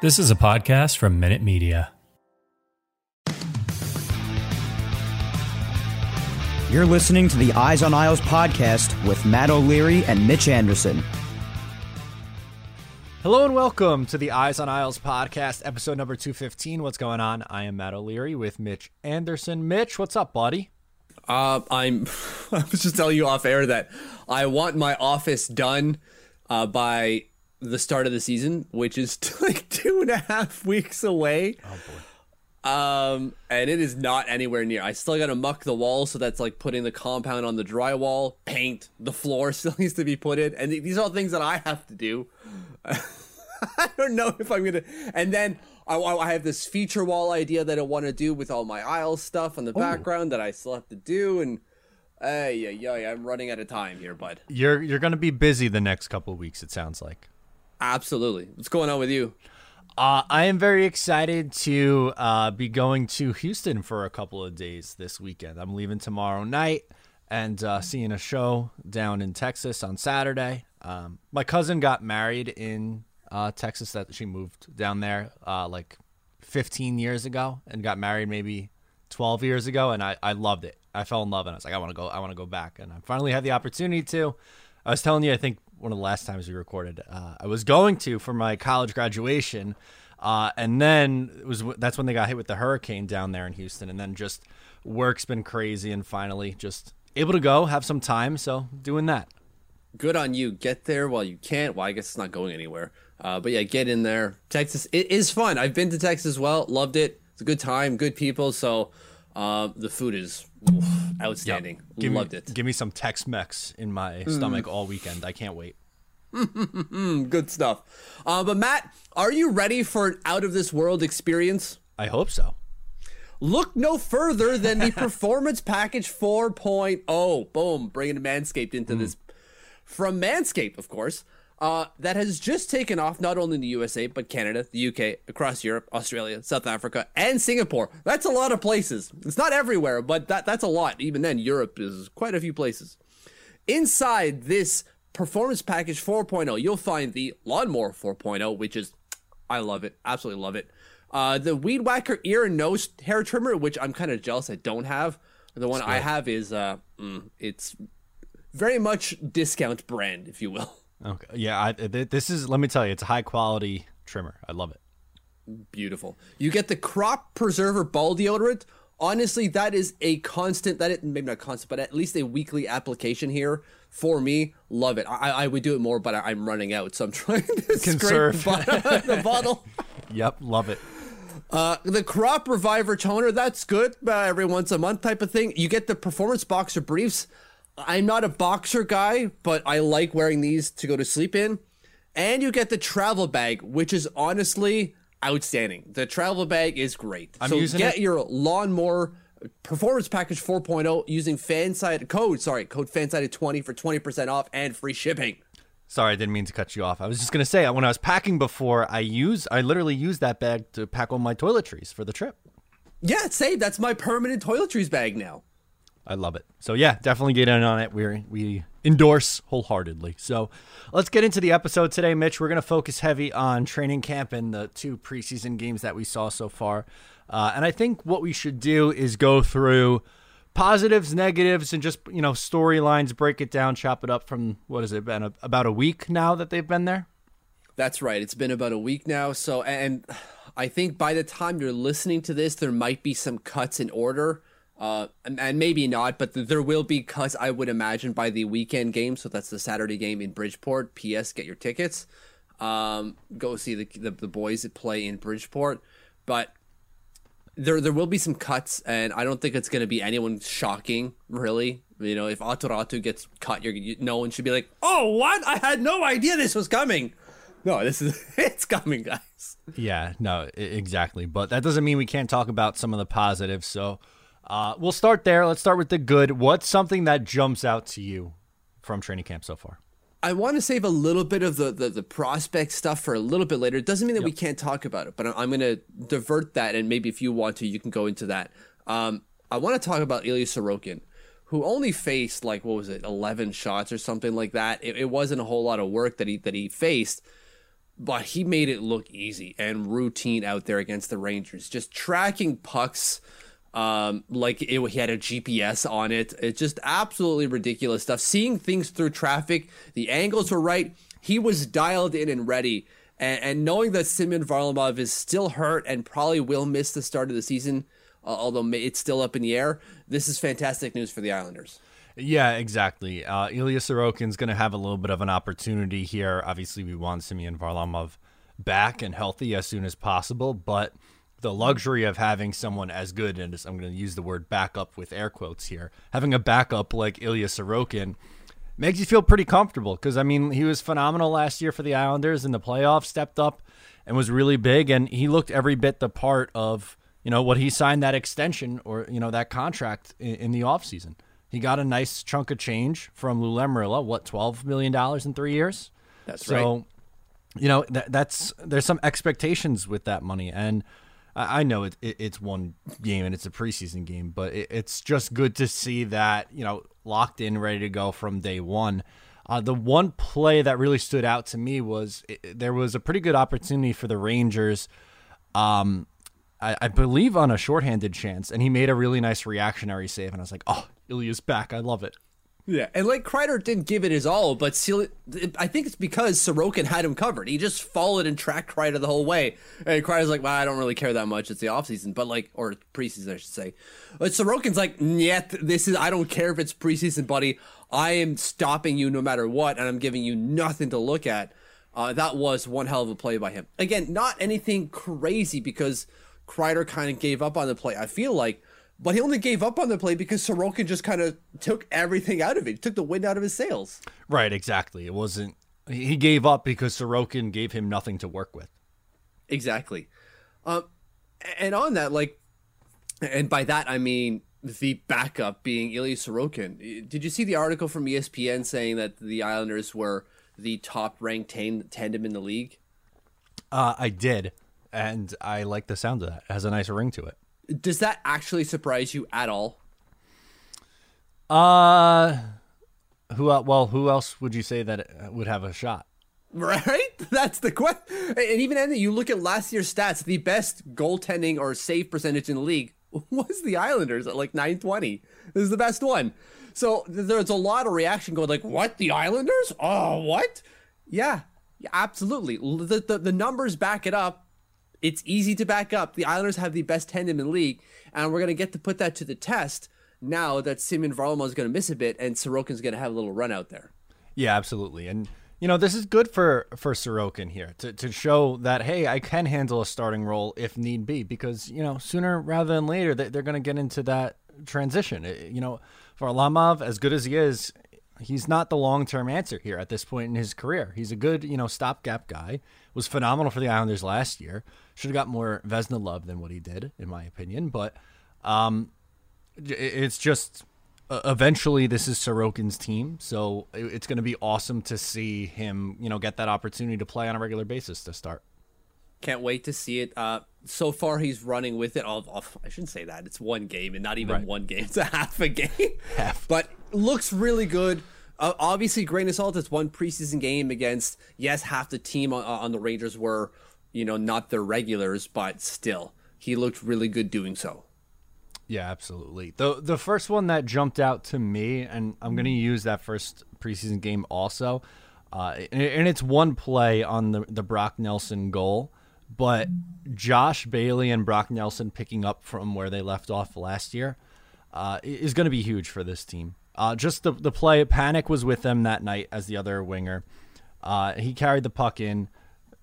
This is a podcast from Minute Media. You're listening to the Eyes on Isles podcast with Matt O'Leary and Mitch Anderson. Hello and welcome to the Eyes on Isles podcast, episode number 215. What's going on? I am Matt O'Leary with Mitch Anderson. Mitch, what's up, buddy? Uh, I'm. I was just telling you off air that I want my office done uh, by the start of the season, which is like two and a half weeks away. Oh boy. Um, and it is not anywhere near. I still gotta muck the walls, so that's like putting the compound on the drywall, paint, the floor still needs to be put in, and th- these are all things that I have to do. I don't know if I'm gonna. And then I, I have this feature wall idea that I want to do with all my aisle stuff on the background that I still have to do, and uh, yeah, yeah, I'm running out of time here, bud. You're you're gonna be busy the next couple of weeks. It sounds like. Absolutely. What's going on with you? Uh, I am very excited to uh, be going to Houston for a couple of days this weekend. I'm leaving tomorrow night and uh, seeing a show down in Texas on Saturday. Um, my cousin got married in uh, Texas. That she moved down there uh, like 15 years ago and got married maybe 12 years ago, and I, I loved it. I fell in love, and I was like, I want to go. I want to go back, and I finally had the opportunity to. I was telling you, I think one of the last times we recorded, uh, I was going to for my college graduation, uh, and then it was that's when they got hit with the hurricane down there in Houston, and then just work's been crazy, and finally just able to go, have some time, so doing that. Good on you. Get there while you can't. Well, I guess it's not going anywhere. Uh, but yeah, get in there. Texas, it is fun. I've been to Texas as well. Loved it. It's a good time, good people. So uh, the food is oof, outstanding. Give Loved me, it. Give me some Tex-Mex in my stomach all weekend. I can't wait. Good stuff. Uh, but Matt, are you ready for an out of this world experience? I hope so. Look no further than the Performance Package 4.0. Boom, bringing Manscaped into this. From Manscaped, of course, uh, that has just taken off not only in the USA, but Canada, the UK, across Europe, Australia, South Africa, and Singapore. That's a lot of places. It's not everywhere, but that, that's a lot. Even then, Europe is quite a few places. Inside this Performance Package 4.0, you'll find the Lawnmower 4.0, which is, I love it. Absolutely love it. Uh, the Weed Whacker ear and nose hair trimmer, which I'm kind of jealous I don't have. The one I have is, uh, mm, it's very much discount brand, if you will. Okay. Yeah, I, th- this is. Let me tell you, it's a high quality trimmer. I love it. Beautiful. You get the Crop Preserver Ball Deodorant. Honestly, that is a constant. That is, maybe not constant, but at least a weekly application here for me. Love it. I, I would do it more, but I, am running out, so I'm trying to Conserve. the the bottle. Yep, love it. Uh, the Crop Reviver Toner, that's good. Uh, every once a month type of thing. You get the Performance Boxer Briefs. I'm not a boxer guy, but I like wearing these to go to sleep in. And you get the travel bag, which is honestly outstanding. The travel bag is great. I'm so get it. your lawnmower performance package 4.0 using fanside code, sorry, code fansided20 for 20% off and free shipping. Sorry, I didn't mean to cut you off. I was just gonna say when I was packing before, I use I literally used that bag to pack all my toiletries for the trip. Yeah, say that's my permanent toiletries bag now. I love it. So yeah, definitely get in on it. We we endorse wholeheartedly. So let's get into the episode today, Mitch. We're gonna focus heavy on training camp and the two preseason games that we saw so far. Uh, and I think what we should do is go through positives, negatives, and just you know storylines. Break it down, chop it up from what has it been a, about a week now that they've been there. That's right. It's been about a week now. So, and I think by the time you're listening to this, there might be some cuts in order. Uh, and, maybe not, but there will be cuts, I would imagine, by the weekend game. So that's the Saturday game in Bridgeport. P.S. Get your tickets. Um, go see the, the, the boys that play in Bridgeport. But there there will be some cuts, and I don't think it's going to be anyone shocking, really. You know, if Aatu Räty gets cut, you're, you, no one should be like, "Oh, what? I had no idea this was coming." No, this is it's coming, guys. Yeah, no, exactly. But that doesn't mean we can't talk about some of the positives. So uh, we'll start there. Let's start with the good. What's something that jumps out to you from training camp so far? I want to save a little bit of the, the, the prospect stuff for a little bit later. It doesn't mean that yep. we can't talk about it, but I'm, I'm going to divert that, and maybe if you want to, you can go into that. Um, I want to talk about Ilya Sorokin, who only faced like what was it, 11 shots or something like that. It, it wasn't a whole lot of work that he that he faced, but he made it look easy and routine out there against the Rangers, just tracking pucks um, like it, he had a GPS on it. It's just absolutely ridiculous stuff. Seeing things through traffic, the angles were right. He was dialed in and ready. And, and knowing that Semyon Varlamov is still hurt and probably will miss the start of the season, uh, although it's still up in the air, this is fantastic news for the Islanders. Yeah, exactly. Uh, Ilya Sorokin's going to have a little bit of an opportunity here. Obviously, we want Semyon Varlamov back and healthy as soon as possible, but the luxury of having someone as good, and I'm going to use the word backup with air quotes here, having a backup like Ilya Sorokin makes you feel pretty comfortable because, I mean, he was phenomenal last year for the Islanders in the playoffs, stepped up and was really big, and he looked every bit the part of, you know, what he signed that extension or, you know, that contract in, in the offseason. He got a nice chunk of change from Lou Lamoriello, what, $12 million in three years? That's right. so, right. You know, that, that's, there's some expectations with that money. And, I, know it, it, it's one game and it's a preseason game, but it, it's just good to see that you know locked in, ready to go from day one. Uh, the one play that really stood out to me was it, there was a pretty good opportunity for the Rangers. Um, I, I, believe on a shorthanded chance, and he made a really nice reactionary save, and I was like, "Oh, Ilya's back! I love it." Yeah, and like Kreider didn't give it his all, but I think it's because Sorokin had him covered. He just followed and tracked Kreider the whole way. And Kreider's like, well, I don't really care that much. It's the offseason, but like, or preseason, I should say. But Sorokin's like, yet this is, I don't care if it's preseason, buddy. I am stopping you no matter what, and I'm giving you nothing to look at. Uh, that was one hell of a play by him. Again, not anything crazy because Kreider kind of gave up on the play. I feel like but he only gave up on the play because Sorokin just kind of took everything out of it. He took the wind out of his sails. Right, exactly. It wasn't he gave up because Sorokin gave him nothing to work with. Exactly. Um, and on that, like, and by that I mean the backup being Ilya Sorokin. Did you see the article from ESPN saying that the Islanders were the top ranked tan- tandem in the league? Uh, I did, and I like the sound of that. It has a nice ring to it. Does that actually surprise you at all? Uh, who? Well, who else would you say that would have a shot? Right, that's the question. And even then, you look at last year's stats. The best goaltending or save percentage in the league was the Islanders at like 920. This is the best one. So there's a lot of reaction going like, "What? The Islanders? Oh, what? Yeah, yeah absolutely. The, the the numbers back it up. It's easy to back up. The Islanders have the best tandem in the league, and we're going to get to put that to the test now that Semyon Varlamov is going to miss a bit and Sorokin's going to have a little run out there. Yeah, absolutely. And you know, this is good for for Sorokin here to to show that hey, I can handle a starting role if need be because, you know, sooner rather than later they, they're going to get into that transition. Eh, you know, Varlamov as good as he is, he's not the long term answer here at this point in his career. He's a good, you know, stopgap guy. Was phenomenal for the Islanders last year. Should have got more Vezina love than what he did, in my opinion. But um, it's just uh, eventually this is Sorokin's team, so it's going to be awesome to see him, you know, get that opportunity to play on a regular basis to start. Can't wait to see it. Uh, so far, he's running with it. I should not say that. It's one game and not even right. one game. It's a half a game. Half. But looks really good. Uh, obviously, grain of salt. It's one preseason game against, yes, half the team on, on the Rangers were, you know, not their regulars, but still, he looked really good doing so. Yeah, absolutely. The the first one that jumped out to me, and I'm going to use that first preseason game also. Uh, and, and it's one play on the, the Brock Nelson goal, but Josh Bailey and Brock Nelson picking up from where they left off last year uh, is going to be huge for this team. Uh, just the, the play, Panik was with them that night as the other winger. Uh, he carried the puck in,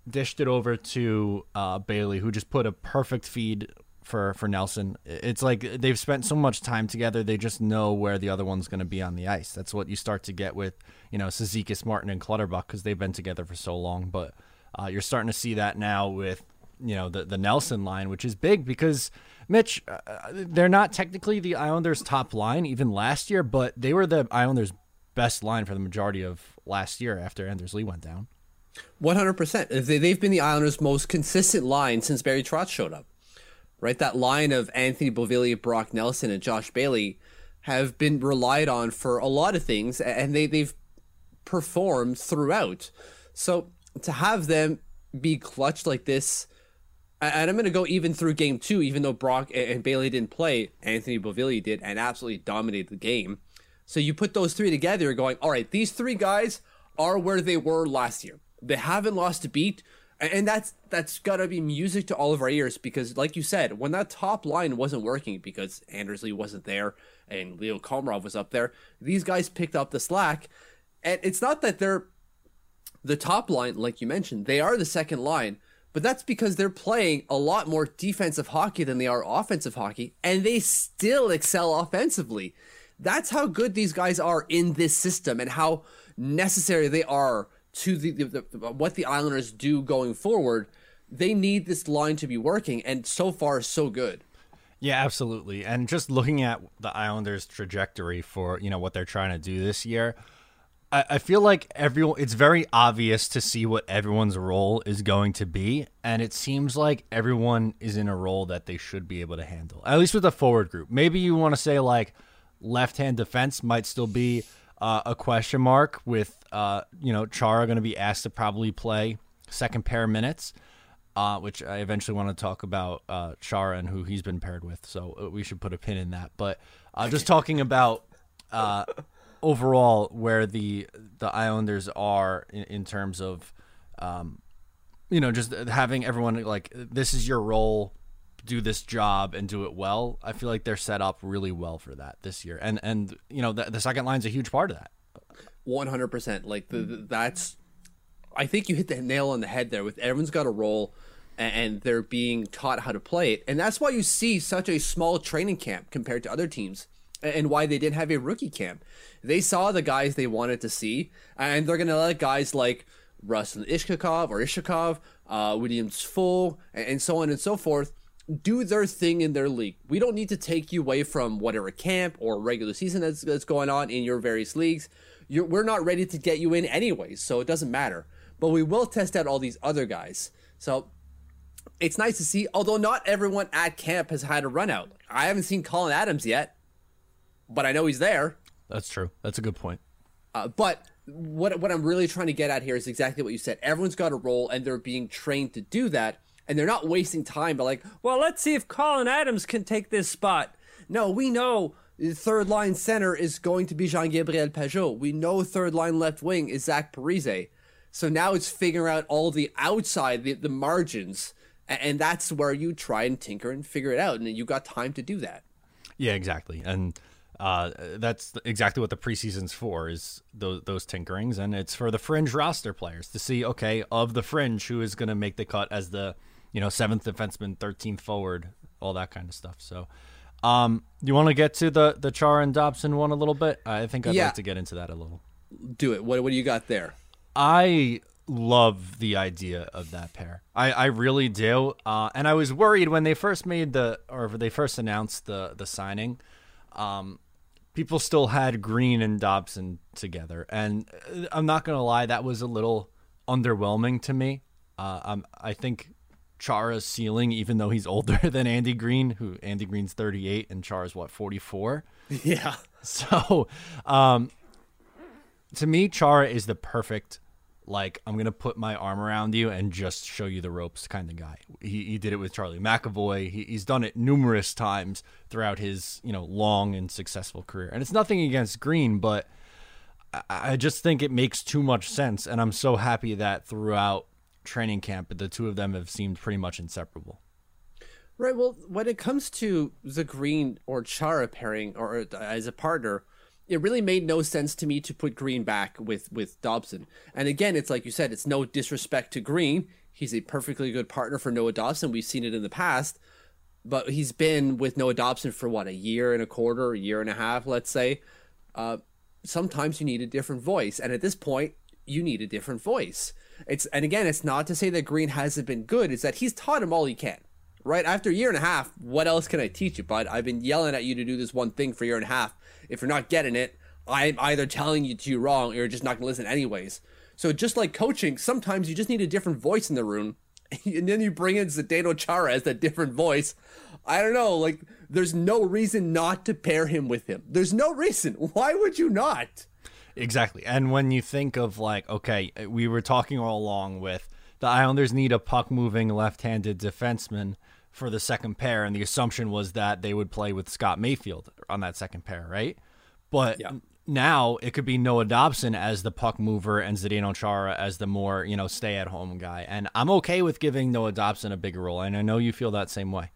dished it over to uh, Bailey, who just put a perfect feed for for Nelson. It's like they've spent so much time together; they just know where the other one's going to be on the ice. That's what you start to get with you know Cizikas, Martin, and Clutterbuck because they've been together for so long. But uh, you're starting to see that now with you know the the Nelson line, which is big because Mitch, uh, they're not technically the Islanders' top line even last year, but they were the Islanders' best line for the majority of last year after Anders Lee went down. One hundred percent. They've been the Islanders' most consistent line since Barry Trotz showed up right? That line of Anthony Beauvillier, Brock Nelson, and Josh Bailey have been relied on for a lot of things, and they they've performed throughout. So to have them be clutch like this, and I'm going to go even through game two, even though Brock and Bailey didn't play, Anthony Beauvillier did, and absolutely dominated the game. So you put those three together, going, all right, these three guys are where they were last year. They haven't lost a beat and that's that's gotta be music to all of our ears because, like you said, when that top line wasn't working because Anders Lee wasn't there and Leo Komarov was up there, these guys picked up the slack. And it's not that they're the top line, like you mentioned, they are the second line, but that's because they're playing a lot more defensive hockey than they are offensive hockey, and they still excel offensively. That's how good these guys are in this system and how necessary they are to the, the, the, what the Islanders do going forward, they need this line to be working, and so far so good. Yeah, absolutely. And just looking at the Islanders' trajectory for you know what they're trying to do this year, I, feel like everyone. It's very obvious to see what everyone's role is going to be, and it seems like everyone is in a role that they should be able to handle. At least with the forward group. Maybe you want to say like left-hand defense might still be uh, a question mark with uh, you know Chara going to be asked to probably play second pair minutes, uh, which I eventually want to talk about uh, Chara and who he's been paired with. So uh, we should put a pin in that. But uh, just talking about uh, overall where the the Islanders are in, in terms of um, you know just having everyone like this is your role do this job and do it well. I feel like they're set up really well for that this year, and and you know the, the second line's a huge part of that. One hundred percent. Like the, the, that's, I think you hit the nail on the head there. With everyone's got a role, and they're being taught how to play it, and that's why you see such a small training camp compared to other teams, and why they didn't have a rookie camp. They saw the guys they wanted to see, and they're gonna let guys like Ruslan Ishakov or Ishakov, uh, William Dufour, and so on and so forth do their thing in their league. We don't need to take you away from whatever camp or regular season that's, that's going on in your various leagues. You're, we're not ready to get you in anyways, so it doesn't matter. But we will test out all these other guys. So it's nice to see, although not everyone at camp has had a run out. I haven't seen Colin Adams yet, but I know he's there. That's true. That's a good point. Uh, but what what I'm really trying to get at here is exactly what you said. Everyone's got a role, and they're being trained to do that and they're not wasting time, but like, well, let's see if Colin Adams can take this spot. No, we know third line center is going to be Jean Gabriel Pageau. We know third line left wing is Zach Parise. So now it's figuring out all the outside, the, the margins, and that's where you try and tinker and figure it out, and you got time to do that. Yeah, exactly, and uh, that's exactly what the preseason's for is those those tinkerings, and it's for the fringe roster players to see okay of the fringe who is going to make the cut as the you know, seventh defenseman, thirteenth forward, all that kind of stuff. So, um, you want to get to the the Char and Dobson one a little bit? I think I'd yeah. like to get into that a little. Do it. What What do you got there? I love the idea of that pair. I, I really do. Uh, and I was worried when they first made the or they first announced the the signing. Um, people still had Greene and Dobson together, and uh, I'm not gonna lie, that was a little underwhelming to me. Uh, um, I think Chara's ceiling, even though he's older than Andy Greene, who Andy Greene's 38 and Chara's what 44. Yeah. So, um, to me, Chara is the perfect, like I'm gonna put my arm around you and just show you the ropes kind of guy. He, he did it with Charlie McAvoy. He, he's done it numerous times throughout his you know long and successful career. And it's nothing against Greene, but I, I just think it makes too much sense, and I'm so happy that throughout training camp, the two of them have seemed pretty much inseparable. Right. Well, when it comes to the Greene or Chara pairing, or uh, as a partner, it really made no sense to me to put Greene back with with Dobson. And again, it's like you said, it's no disrespect to Greene. He's a perfectly good partner for Noah Dobson. We've seen it in the past, but he's been with Noah Dobson for what a year and a quarter, a year and a half, let's say. Uh, sometimes you need a different voice, and at this point, you need a different voice. It's and again, it's not to say that Greene hasn't been good. It's that he's taught him all he can right? After a year and a half, what else can I teach you, bud? I've been yelling at you to do this one thing for a year and a half. If you're not getting it, I'm either telling you to you wrong or you're just not going to listen anyways. So just like coaching, sometimes you just need a different voice in the room. And then you bring in Zdeno Chara as that different voice. I don't know, like there's no reason not to pair him with him. There's no reason. Why would you not? Exactly. And when you think of like, okay, we were talking all along with the Islanders need a puck moving left handed defenseman for the second pair, and the assumption was that they would play with Scott Mayfield on that second pair, right? But yeah. now it could be Noah Dobson as the puck mover and Zdeno Chara as the more you know stay at home guy, and I'm okay with giving Noah Dobson a bigger role, and I know you feel that same way.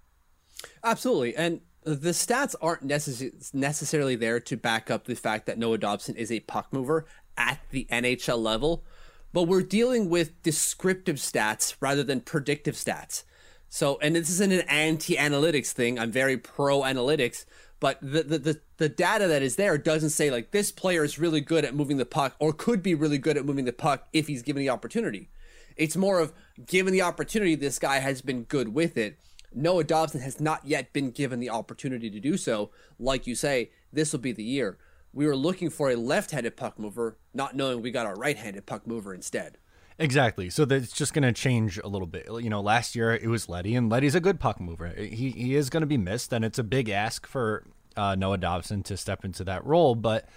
Absolutely, and the stats aren't necess- necessarily there to back up the fact that Noah Dobson is a puck mover at the NHL level, but we're dealing with descriptive stats rather than predictive stats. So, and this isn't an anti-analytics thing. I'm very pro analytics, but the, the, the the data that is there doesn't say like this player is really good at moving the puck or could be really good at moving the puck if he's given the opportunity. It's more of given the opportunity, this guy has been good with it. Noah Dobson has not yet been given the opportunity to do so. Like you say, this will be the year. We were looking for a left-handed puck mover, not knowing we got a right-handed puck mover instead. Exactly. So that's just going to change a little bit. You know, last year it was Leddy, and Leddy's a good puck mover. He he is going to be missed, and it's a big ask for uh, Noah Dobson to step into that role. But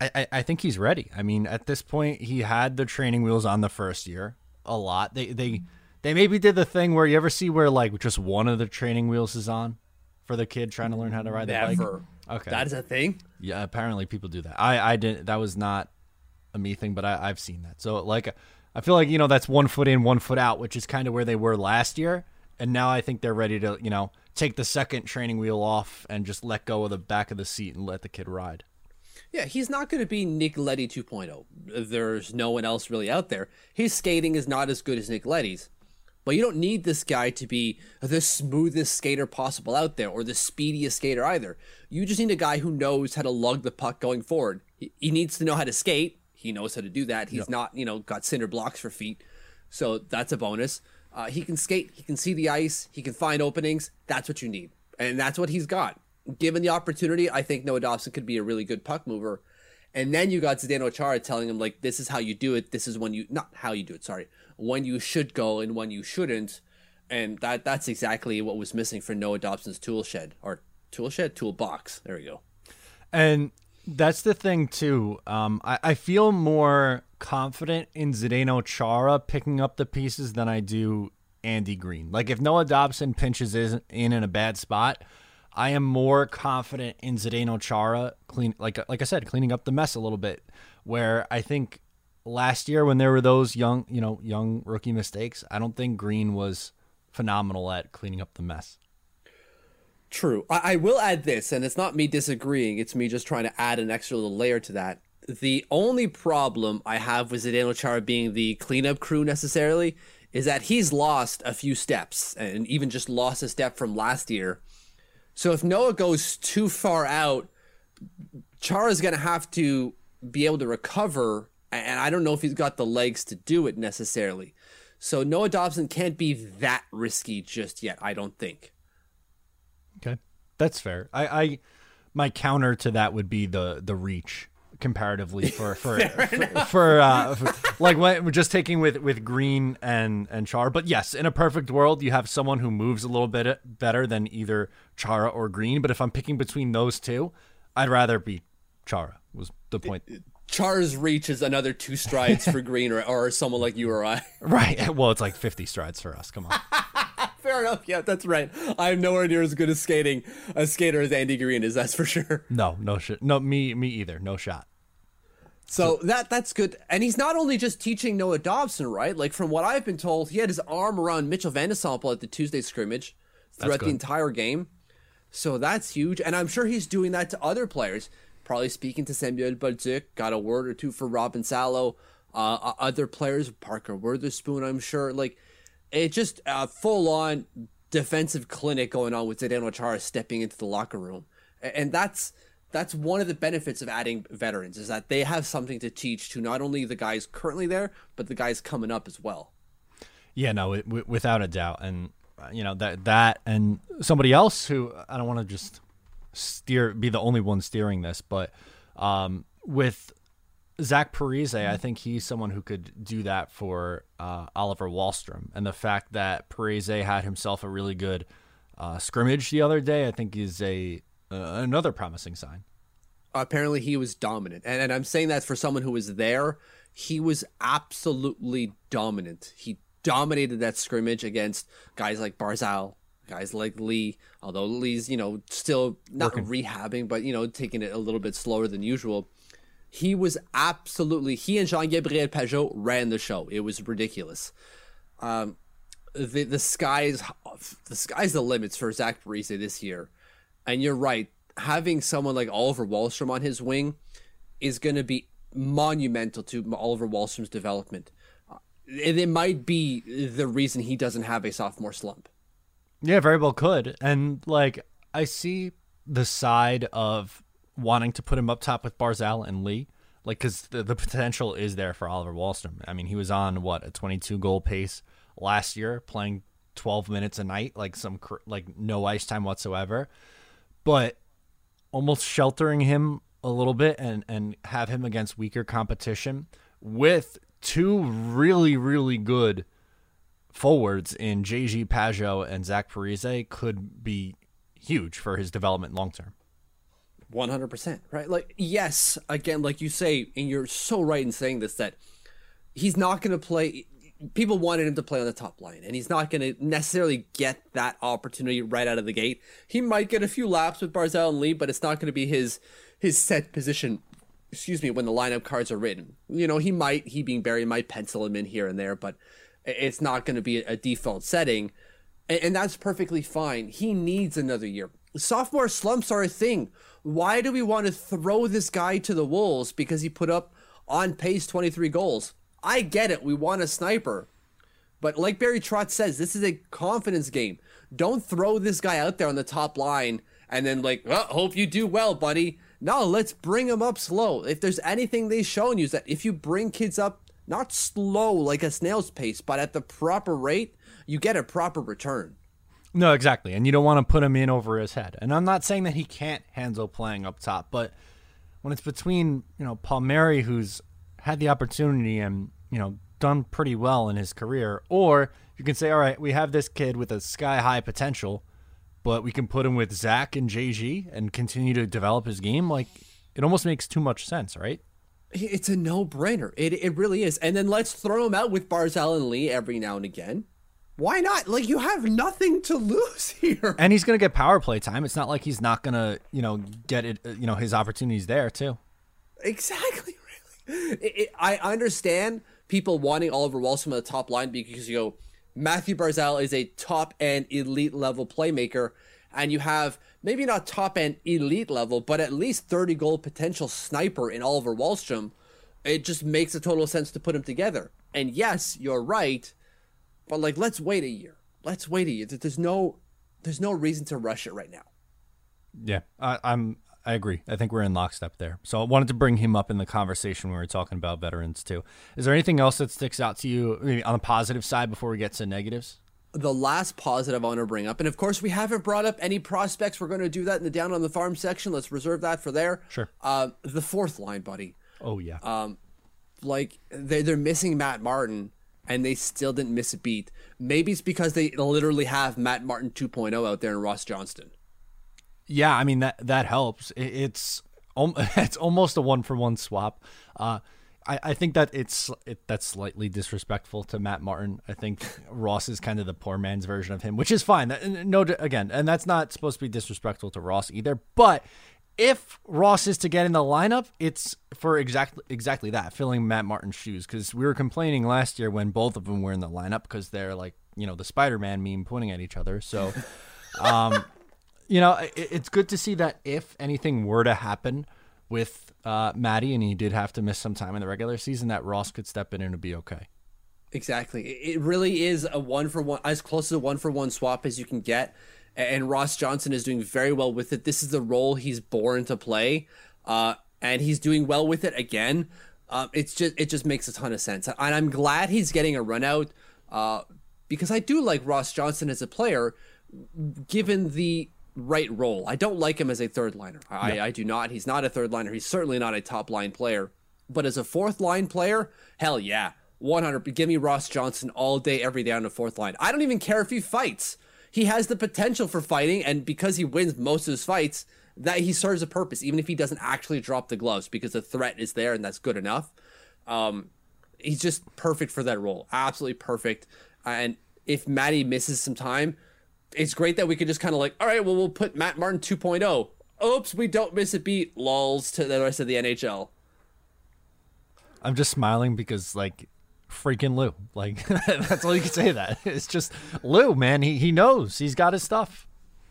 I, I think he's ready. I mean, at this point, he had the training wheels on the first year a lot. They they they maybe did the thing where you ever see where like just one of the training wheels is on for the kid trying to learn how to ride the Never. bike. Okay, that is a thing. Yeah, apparently people do that. I I didn't. That was not a me thing, but I, I've seen that. So like, I feel like you know that's one foot in, one foot out, which is kind of where they were last year, and now I think they're ready to you know take the second training wheel off and just let go of the back of the seat and let the kid ride. Yeah, he's not going to be Nick Leddy 2.0. There's no one else really out there. His skating is not as good as Nick Leddy's. But you don't need this guy to be the smoothest skater possible out there or the speediest skater either. You just need a guy who knows how to lug the puck going forward. He needs to know how to skate, he knows how to do that. He's yep. not, you know, got cinder blocks for feet. So that's a bonus. Uh, he can skate. He can see the ice. He can find openings. That's what you need. And that's what he's got. Given the opportunity, I think Noah Dobson could be a really good puck mover. And then you got Zdeno Chara telling him, like, this is how you do it. This is when you, not how you do it, sorry, when you should go and when you shouldn't. And that that's exactly what was missing for Noah Dobson's tool shed or tool shed, toolbox. There we go. And that's the thing too. Um, I, I feel more confident in Zdeno Chara picking up the pieces than I do Andy Greene. Like if Noah Dobson pinches in in a bad spot, I am more confident in Zdeno Chara clean like like I said, cleaning up the mess a little bit. Where I think last year when there were those young you know young rookie mistakes, I don't think Greene was phenomenal at cleaning up the mess. True. I, I will add this, and it's not me disagreeing, it's me just trying to add an extra little layer to that. The only problem I have with Zdeno Chara being the cleanup crew necessarily is that he's lost a few steps and even just lost a step from last year. So if Noah goes too far out, Chara's going to have to be able to recover, and I don't know if he's got the legs to do it necessarily. So Noah Dobson can't be that risky just yet, I don't think. Okay, that's fair. I, I my counter to that would be the the reach comparatively for for for, for, uh, for, like what we're just taking with with Greene and and Chara. But yes, in a perfect world, you have someone who moves a little bit better than either Chara or Greene. But if I'm picking between those two, I'd rather be Chara. Was the point? Char's reach is another two strides for Greene or, or someone like you or I. Right. Well, it's like 50 strides for us. Come on. Fair enough. Yeah, that's right. I'm nowhere near as good as skating a skater as Andy Greene is. That's for sure. No, no shit. No, me, me either. No shot. So that that's good. And he's not only just teaching Noah Dobson, right? Like from what I've been told, he had his arm around Mitchell Vande Sompel at the Tuesday scrimmage throughout the entire game. So that's huge. And I'm sure he's doing that to other players. Probably speaking to Samuel Bolduc, got a word or two for Robin Salo. Uh, other players, Parker Wotherspoon, I'm sure. Like, it just a full on defensive clinic going on with Zdeno Chara stepping into the locker room. And that's that's one of the benefits of adding veterans is that they have something to teach to not only the guys currently there, but the guys coming up as well. Yeah, no, w- without a doubt, and uh, you know that that and somebody else who I don't want to just steer be the only one steering this, but um, with Zach Parise, I think he's someone who could do that for uh, Oliver Wahlstrom, and the fact that Parise had himself a really good uh, scrimmage the other day, I think is a uh, another promising sign. apparently he was dominant. And, and I'm saying that for someone who was there, he was absolutely dominant. He dominated that scrimmage against guys like Barzal, guys like Lee, although Lee's, you know, still not rehabbing, but, you know, taking it a little bit slower than usual. He was absolutely, he and Jean Gabriel Pageau ran the show. It was ridiculous. Um, the the sky's the sky's the limits for Zach Parise this year, and you're right. Having someone like Oliver Wahlstrom on his wing is going to be monumental to Oliver Wahlstrom's development. And it might be the reason he doesn't have a sophomore slump. Yeah, very well could. And like I see the side of wanting to put him up top with Barzal and Lee, like because the, the potential is there for Oliver Wahlstrom. I mean, he was on what a 22 goal pace last year, playing 12 minutes a night, like some like no ice time whatsoever. But almost sheltering him a little bit and and have him against weaker competition with two really really good forwards in JG Pageau and Zach Parise could be huge for his development long term. 100%, right? Like, yes, again, like you say, and you're so right in saying this, that he's not going to play. People wanted him to play on the top line, and he's not going to necessarily get that opportunity right out of the gate. He might get a few laps with Barzal and Lee, but it's not going to be his his set position. Excuse me, when the lineup cards are written, you know, he might he being Barry might pencil him in here and there, but it's not going to be a default setting, and, and that's perfectly fine. He needs another year. Sophomore slumps are a thing. Why do we want to throw this guy to the wolves because he put up on pace 23 goals? I get it. We want a sniper. But like Barry Trotz says, this is a confidence game. Don't throw this guy out there on the top line and then like, well, hope you do well, buddy. No, let's bring him up slow. If there's anything they've shown you is that if you bring kids up not slow like a snail's pace, but at the proper rate, you get a proper return. No, exactly. And you don't want to put him in over his head. And I'm not saying that he can't handle playing up top, but when it's between, you know, Palmieri, who's had the opportunity and, you know, done pretty well in his career, or you can say, all right, we have this kid with a sky high potential, but we can put him with Zach and JG and continue to develop his game. Like, it almost makes too much sense, right? It's a no brainer. It, it really is. And then let's throw him out with Barzal and Lee every now and again. Why not? Like, you have nothing to lose here. And he's going to get power play time. It's not like he's not going to, you know, get it, uh, you know, his opportunities there, too. Exactly. Really. It, it, I understand people wanting Oliver Wahlstrom at the top line because you go, Mathew Barzal is a top end elite level playmaker, and you have maybe not top end elite level, but at least 30 goal potential sniper in Oliver Wahlstrom. It just makes a total sense to put them together. And yes, you're right, but like let's wait a year. Let's wait a year. There's no there's no reason to rush it right now. Yeah, I, I'm. I agree. I think we're in lockstep there. So I wanted to bring him up in the conversation when we were talking about veterans too. Is there anything else that sticks out to you maybe on the positive side before we get to negatives? the last positive I want to bring up, and of course we haven't brought up any prospects. We're going to do that in the down on the farm section. Let's reserve that for there. Sure. Uh, the fourth line, buddy. Oh yeah. Um, like they they're missing Matt Martin, and they still didn't miss a beat. Maybe it's because they literally have Matt Martin 2.0 out there in Ross Johnston. Yeah, I mean that that helps. It's it's almost a one for one swap. Uh, I, I think that it's it, that's slightly disrespectful to Matt Martin. I think Ross is kind of the poor man's version of him, which is fine. No, again, and that's not supposed to be disrespectful to Ross either. But if Ross is to get in the lineup, it's for exactly exactly that, filling Matt Martin's shoes. Because we were complaining last year when both of them were in the lineup because they're like you know the Spider-Man meme pointing at each other. So, um, you know, it, it's good to see that if anything were to happen with uh, Matty and he did have to miss some time in the regular season, that Ross could step in and it'd be okay. Exactly. It really is a one for one, as close to a one for one swap as you can get. And Ross Johnston is doing very well with it. This is the role he's born to play, uh, and he's doing well with it again. Uh, it's just it just makes a ton of sense, and I'm glad he's getting a run out uh, because I do like Ross Johnston as a player, given the right role. I don't like him as a third liner. I, yeah. I do not. He's not a third liner. He's certainly not a top line player. But as a fourth line player, hell yeah. 100. Give me Ross Johnston all day, every day on the fourth line. I don't even care if he fights. He has the potential for fighting, and because he wins most of his fights, that he serves a purpose, even if he doesn't actually drop the gloves, because the threat is there, and that's good enough. Um, he's just perfect for that role. Absolutely perfect. And if Matty misses some time, it's great that we could just kind of like, all right, well, we'll put Matt Martin 2.0. Oops, we don't miss a beat. Lulls to the rest of the NHL. I'm just smiling because like freaking Lou. Like that's all you can say. That it's just Lou, man. He he knows. He's got his stuff.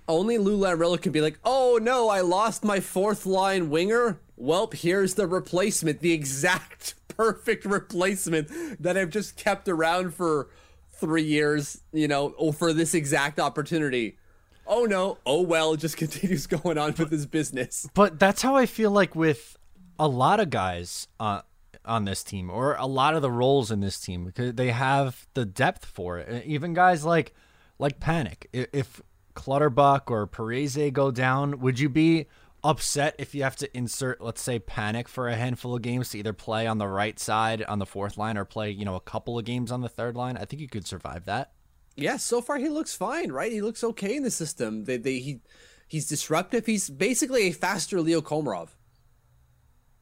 Only Lou Lamoriello can be like, oh no, I lost my fourth line winger. Welp, here's the replacement, the exact perfect replacement that I've just kept around for three years, you know, or for this exact opportunity. Oh no, oh well, just continues going on with his business. But that's how I feel like with a lot of guys uh, on this team, or a lot of the roles in this team, because they have the depth for it. Even guys like like Panik. If Clutterbuck or Parise go down, would you be upset if you have to insert, let's say, Panik for a handful of games to either play on the right side on the fourth line or play, you know, a couple of games on the third line? I think you could survive that. Yeah, so far he looks fine, right? He looks okay in the system. They, they, he, he's disruptive. He's basically a faster Leo Komarov.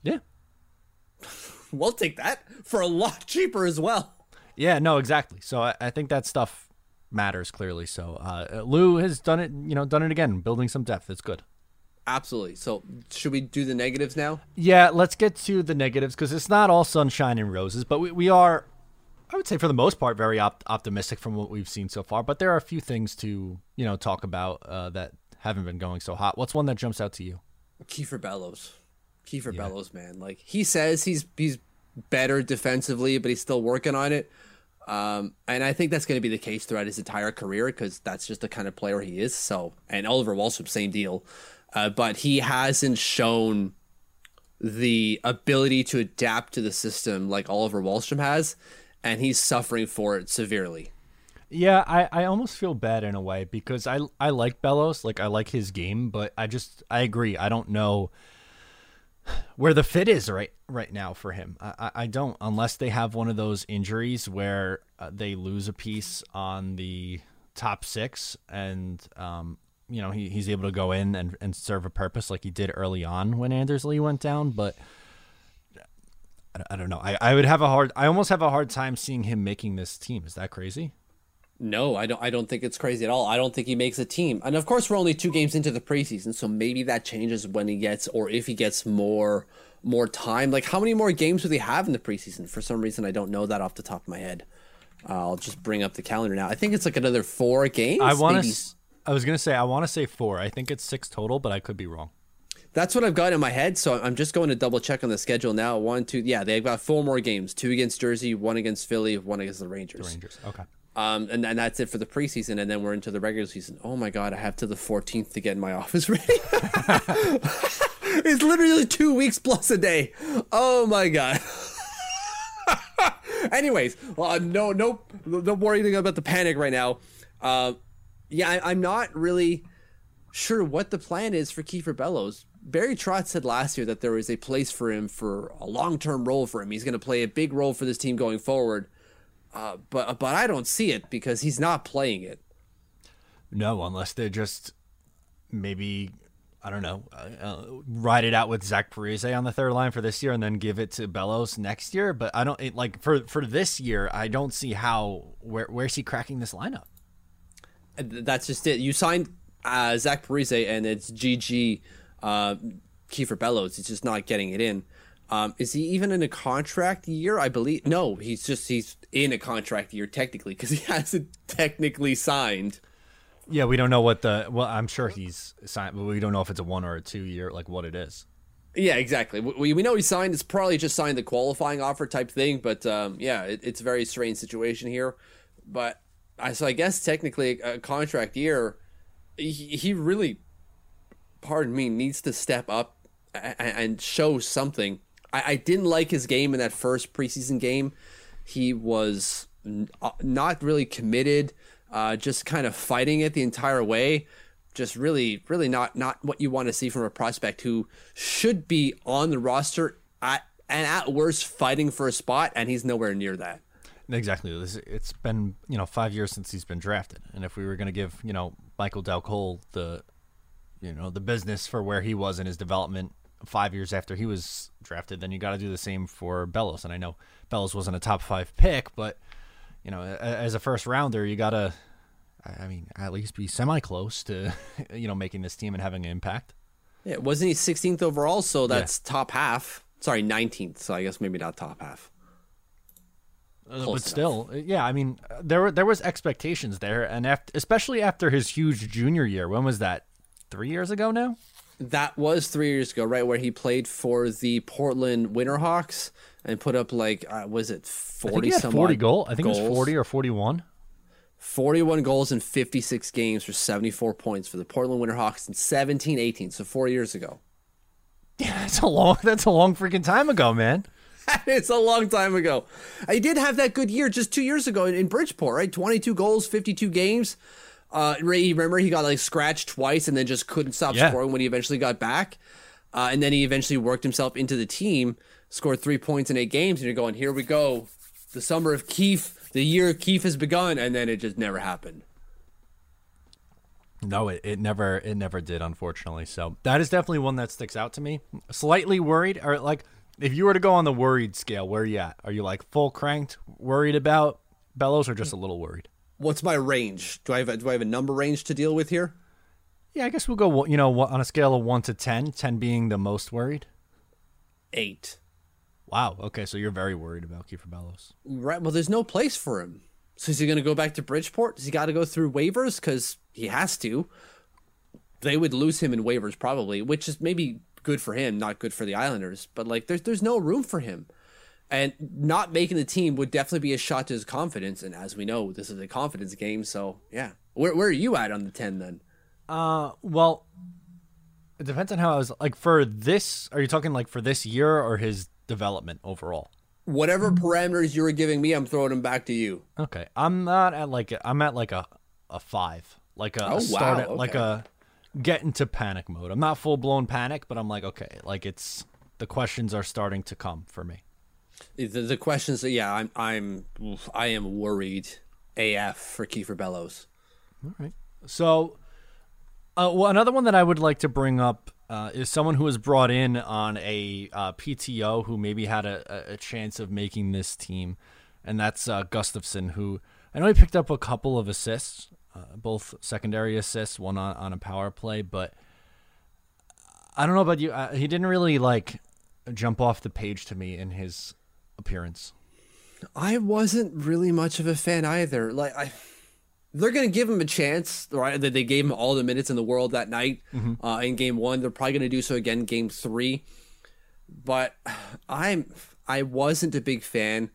Yeah, we'll take that for a lot cheaper as well. Yeah, no, exactly. So I, I think that stuff matters clearly. So uh, Lou has done it, you know, done it again, building some depth. It's good. Absolutely. So, should we do the negatives now? Yeah, let's get to the negatives because it's not all sunshine and roses, but we, we are, I would say, for the most part, very op- optimistic from what we've seen so far. But there are a few things to, you know, talk about uh, that haven't been going so hot. What's one that jumps out to you? Kiefer Bellows. Kiefer yeah. Bellows, man. Like he says he's he's better defensively, but he's still working on it. Um, and I think that's going to be the case throughout his entire career because that's just the kind of player he is. So, and Oliver Wahlstrom, same deal. Uh, but he hasn't shown the ability to adapt to the system like Oliver Wahlstrom has, and he's suffering for it severely. Yeah, I, I almost feel bad in a way because I I like Bellows, like I like his game, but I just I agree. I don't know where the fit is right right now for him. I, I don't unless they have one of those injuries where uh, they lose a piece on the top six and um, you know he, he's able to go in and, and serve a purpose like he did early on when Anders Lee went down. But I, I don't know. I, I would have a hard. I almost have a hard time seeing him making this team. Is that crazy? No, I don't. I don't think it's crazy at all. I don't think he makes a team. And of course, we're only two games into the preseason, so maybe that changes when he gets, or if he gets more more time. Like, how many more games do they have in the preseason? For some reason, I don't know that off the top of my head. Uh, I'll just bring up the calendar now. I think it's like another four games. I want to. I was gonna say I want to say four. I think it's six total, but I could be wrong. That's what I've got in my head, so I'm just going to double check on the schedule now. One, two, yeah, they've got four more games: two against Jersey, one against Philly, one against the Rangers. The Rangers, okay. Um, and, and that's it for the preseason, and then we're into the regular season. Oh my god, I have to the 14th to get my office ready. it's literally two weeks plus a day. Oh my god. Anyways, uh, no, no, don't worry about the panic right now. Uh, yeah, I, I'm not really sure what the plan is for Kiefer Bellows. Barry Trotz said last year that there was a place for him for a long term role for him. He's going to play a big role for this team going forward. Uh, but but I don't see it because he's not playing it. No, unless they're just maybe I don't know, uh, uh, ride it out with Zach Parise on the third line for this year, and then give it to Bellows next year. But I don't it, like for for this year. I don't see how where where's he cracking this lineup. That's just it. You signed uh, Zach Parise, and it's GG. Uh, Kiefer Bellows It's just not getting it in. Um, is he even in a contract year? I believe no. He's just he's in a contract year technically because he hasn't technically signed. Yeah, we don't know what the. Well, I'm sure he's signed, but we don't know if it's a one or a two year, like what it is. Yeah, exactly. We, we know he signed. It's probably just signed the qualifying offer type thing. But um, yeah, it, it's a very strange situation here. But I so I guess technically a contract year, he, he really, pardon me, needs to step up and, and show something. I, I didn't like his game in that first preseason game. He was n- uh, not really committed, uh, just kind of fighting it the entire way. Just really, really not not what you want to see from a prospect who should be on the roster at and at worst fighting for a spot, and he's nowhere near that. Exactly. It's been you know five years since he's been drafted, and if we were going to give you know Michael Dal Colle the you know the business for where he was in his development five years after he was drafted, then you got to do the same for Bellows. And I know Bellows wasn't a top five pick, but you know as a first rounder, you got to I mean at least be semi close to you know making this team and having an impact. Yeah, wasn't he 16th overall? So that's top half. Sorry, 19th. So I guess maybe not top half. Uh, Close but enough. still, uh, yeah. I mean, uh, there were there was expectations there, and after, especially after his huge junior year. When was that? Three years ago now. That was three years ago, right? Where he played for the Portland Winterhawks and put up like, uh, was it I 40 think he had forty goal. I think it was forty or forty-one. 41 goals in 56 games for 74 points for the Portland Winterhawks in 17 18. So four years ago. Yeah, that's a long. That's a long freaking time ago, man. it's a long time ago. I did have that good year just two years ago in, in Bridgeport, right? 22 goals, 52 games. Uh, Ray, remember he got like scratched twice and then just couldn't stop Yeah. scoring when he eventually got back. Uh, and then he eventually worked himself into the team, scored three points in eight games, and you're going, here we go. The summer of Keefe, the year Keefe has begun, and then it just never happened. No, it, it never it never did, unfortunately. So that is definitely one that sticks out to me. Slightly worried, or like if you were to go on the worried scale, where are you at? Are you like full cranked, worried about Bellows, or just a little worried? What's my range? Do I have a, do I have a number range to deal with here? Yeah, I guess we'll go. You know, on a scale of one to 10, 10 being the most worried. Eight. Wow. Okay, so you're very worried about Kieffer Bellows. Right. Well, there's no place for him. So is he going to go back to Bridgeport? Does he got to go through waivers? Because he has to. They would lose him in waivers probably, which is maybe good for him, not good for the Islanders. But like, there's there's no room for him, and not making the team would definitely be a shot to his confidence. And as we know, this is a confidence game. So yeah, where where are you at on the ten then? Uh, well, it depends on how I was like for this. Are you talking like for this year or his development overall? Whatever parameters you were giving me, I'm throwing them back to you. Okay, I'm not at like a, I'm at like a a five, like a, Oh, a start wow, at, like a get into panic mode. I'm not full blown panic, but I'm like okay, like it's the questions are starting to come for me. The, the questions that yeah, I'm I'm I am worried AF for Kieffer Bellows. All right. So, uh, well, another one that I would like to bring up uh, is someone who was brought in on a uh, PTO who maybe had a, a- chance of making this team, and that's uh, Gustafsson, who I know he picked up a couple of assists, uh, both secondary assists, one on, on a power play, but I don't know about you. Uh, he didn't really like jump off the page to me in his appearance. I wasn't really much of a fan either. Like I, they're gonna give him a chance, right? That they gave him all the minutes in the world that night uh, in game one. They're probably gonna do so again game three. But I'm I wasn't a big fan.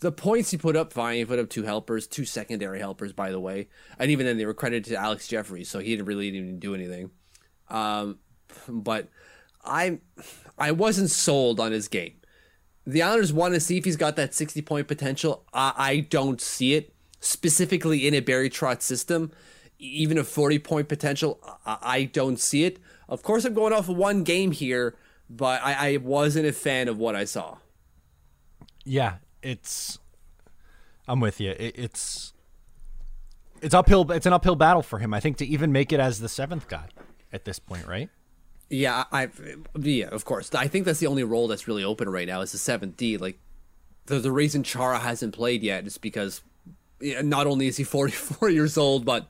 The points he put up, fine. He put up two helpers, two secondary helpers, by the way, and even then they were credited to Alex Jeffries, so he didn't really even do anything. Um, but I, I wasn't sold on his game the Islanders want to see if he's got that 60 point potential. I, I don't see it specifically in a Barry Trotz system. Even a 40 point potential, I, I don't see it. Of course, I'm going off of one game here, but I, I wasn't a fan of what I saw. Yeah, it's. I'm with you. It, it's. It's uphill. It's an uphill battle for him. I think to even make it as the seventh guy at this point, right? Yeah, I, yeah, of course. I think that's the only role that's really open right now is the seventh D. Like, the the reason Chara hasn't played yet is because yeah, not only is he 44 years old, but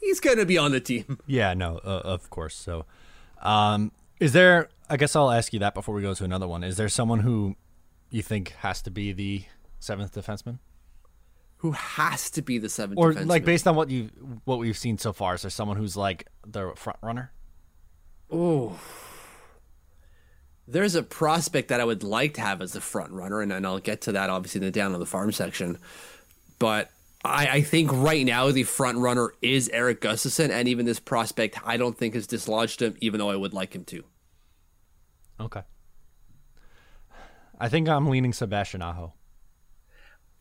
he's gonna be on the team. Yeah, no, uh, of course. So, Um, is there? I guess I'll ask you that before we go to another one. Is there someone who you think has to be the seventh defenseman, Who has to be the seventh or defenseman? like based on what you what we've seen so far? Is there someone who's like the front runner? Oh. There's a prospect that I would like to have as a front runner, and, and I'll get to that obviously in the down on the farm section. But I, I think right now the front runner is Erik Gustafsson, and even this prospect I don't think has dislodged him, even though I would like him to. Okay. I think I'm leaning Sebastian Aho.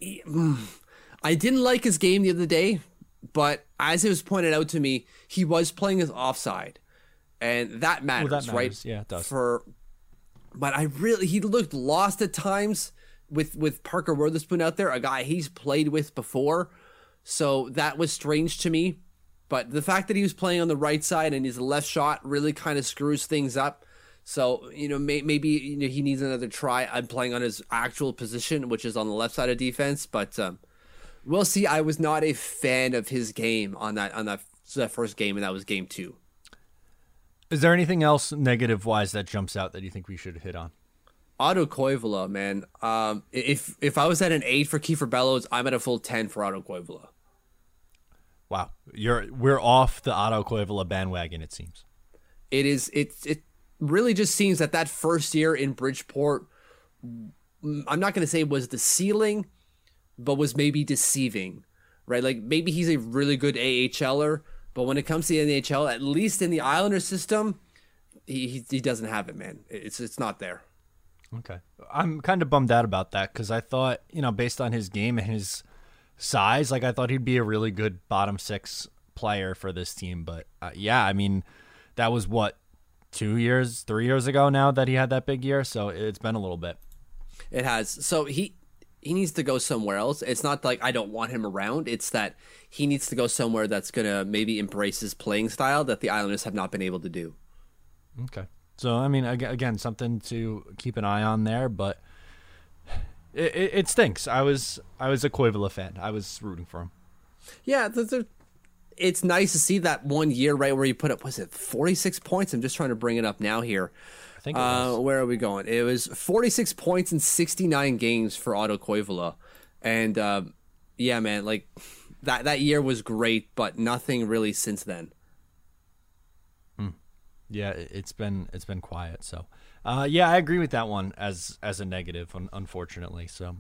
Mm, I didn't like his game the other day, but as it was pointed out to me, he was playing his offside, and that matters, matters. right? Yeah, it does. For, but I really he looked lost at times with with Parker Wotherspoon out there, a guy he's played with before, so that was strange to me. But the fact that he was playing on the right side and his left shot really kind of screws things up. So you know, may, maybe you know, he needs another try. I'm playing on his actual position, which is on the left side of defense, but. Um, We'll see. I was not a fan of his game on that on that, that first game, and that was game two. Is there anything else negative wise that jumps out that you think we should hit on? Otto Koivula, man. Um, if if I was at an eight for Kieffer Bellows, I'm at a full ten for Otto Koivula. Wow, you're we're off the Otto Koivula bandwagon. It seems. It is. It it really just seems that that first year in Bridgeport, I'm not going to say was the ceiling, but was maybe deceiving, right? Like maybe he's a really good AHLer, but when it comes to the NHL, at least in the Islander system, he he, he doesn't have it, man. It's it's not there. Okay, I'm kind of bummed out about that because I thought you know based on his game and his size, like I thought he'd be a really good bottom six player for this team. But uh, yeah, I mean that was what two years, three years ago now that he had that big year. So it's been a little bit. It has. So he he needs to go somewhere else. It's not like I don't want him around. It's that he needs to go somewhere that's gonna maybe embrace his playing style that the Islanders have not been able to do. Okay. So I mean, ag- again, something to keep an eye on there, but it, it, it stinks. I was I was a Koivula fan. I was rooting for him. Yeah, it's nice to see that one year right where he put up was it forty six points. I'm just trying to bring it up now here. I think it Uh, where are we going? It was 46 points in 69 games for Otto Koivula, and uh, yeah, man, like that that year was great, but nothing really since then. Yeah, it- it's been it's been quiet. So, uh, yeah, I agree with that one as as a negative, un- unfortunately. So,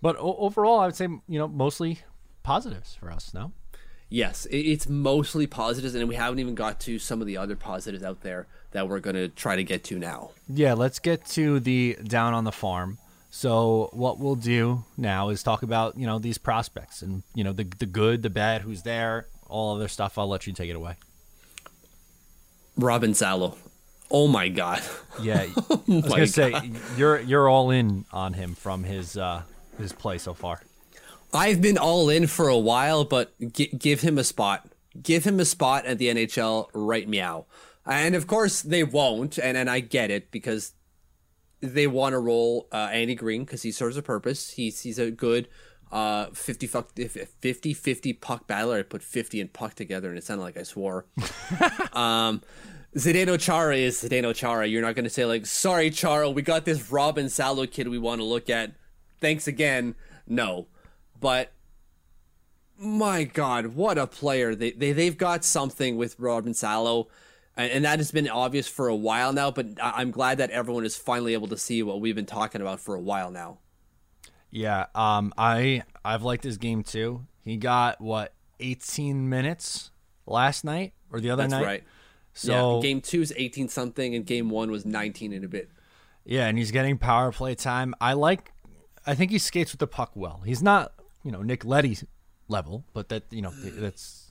but o- overall, I would say you know mostly positives for us. No. Yes, it's mostly positives, and we haven't even got to some of the other positives out there that we're going to try to get to now. Yeah, let's get to the down on the farm. So what we'll do now is talk about you know these prospects and you know the the good, the bad, who's there, all other stuff. I'll let you take it away. Robin Salo. Oh my god. Yeah, I was gonna say you're you're all in on him from his uh his play so far. I've been all in for a while, but gi- give him a spot. Give him a spot at the NHL right meow. And of course they won't, and, and I get it because they want to roll uh, Andy Greene because he serves a purpose. He's he's a good uh 50 fuck 50 50 puck battler. I put 50 and puck together and it sounded like I swore. um Zdeno Chara is Zdeno Chara. You're not going to say like, "Sorry Chara, we got this Robin Salo kid we want to look at. Thanks again." No. But my god, what a player. They they they've got something with Robin Salo. And, that has been obvious for a while now, but I'm glad that everyone is finally able to see what we've been talking about for a while now. Yeah, um, I I've liked his game too. He got what 18 minutes last night or the other That's night. right. So yeah, game two is 18 something, and game one was 19 in a bit. Yeah, and he's getting power play time. I like. I think he skates with the puck well. He's not, you know, Nick Leddy level, but that you know that's.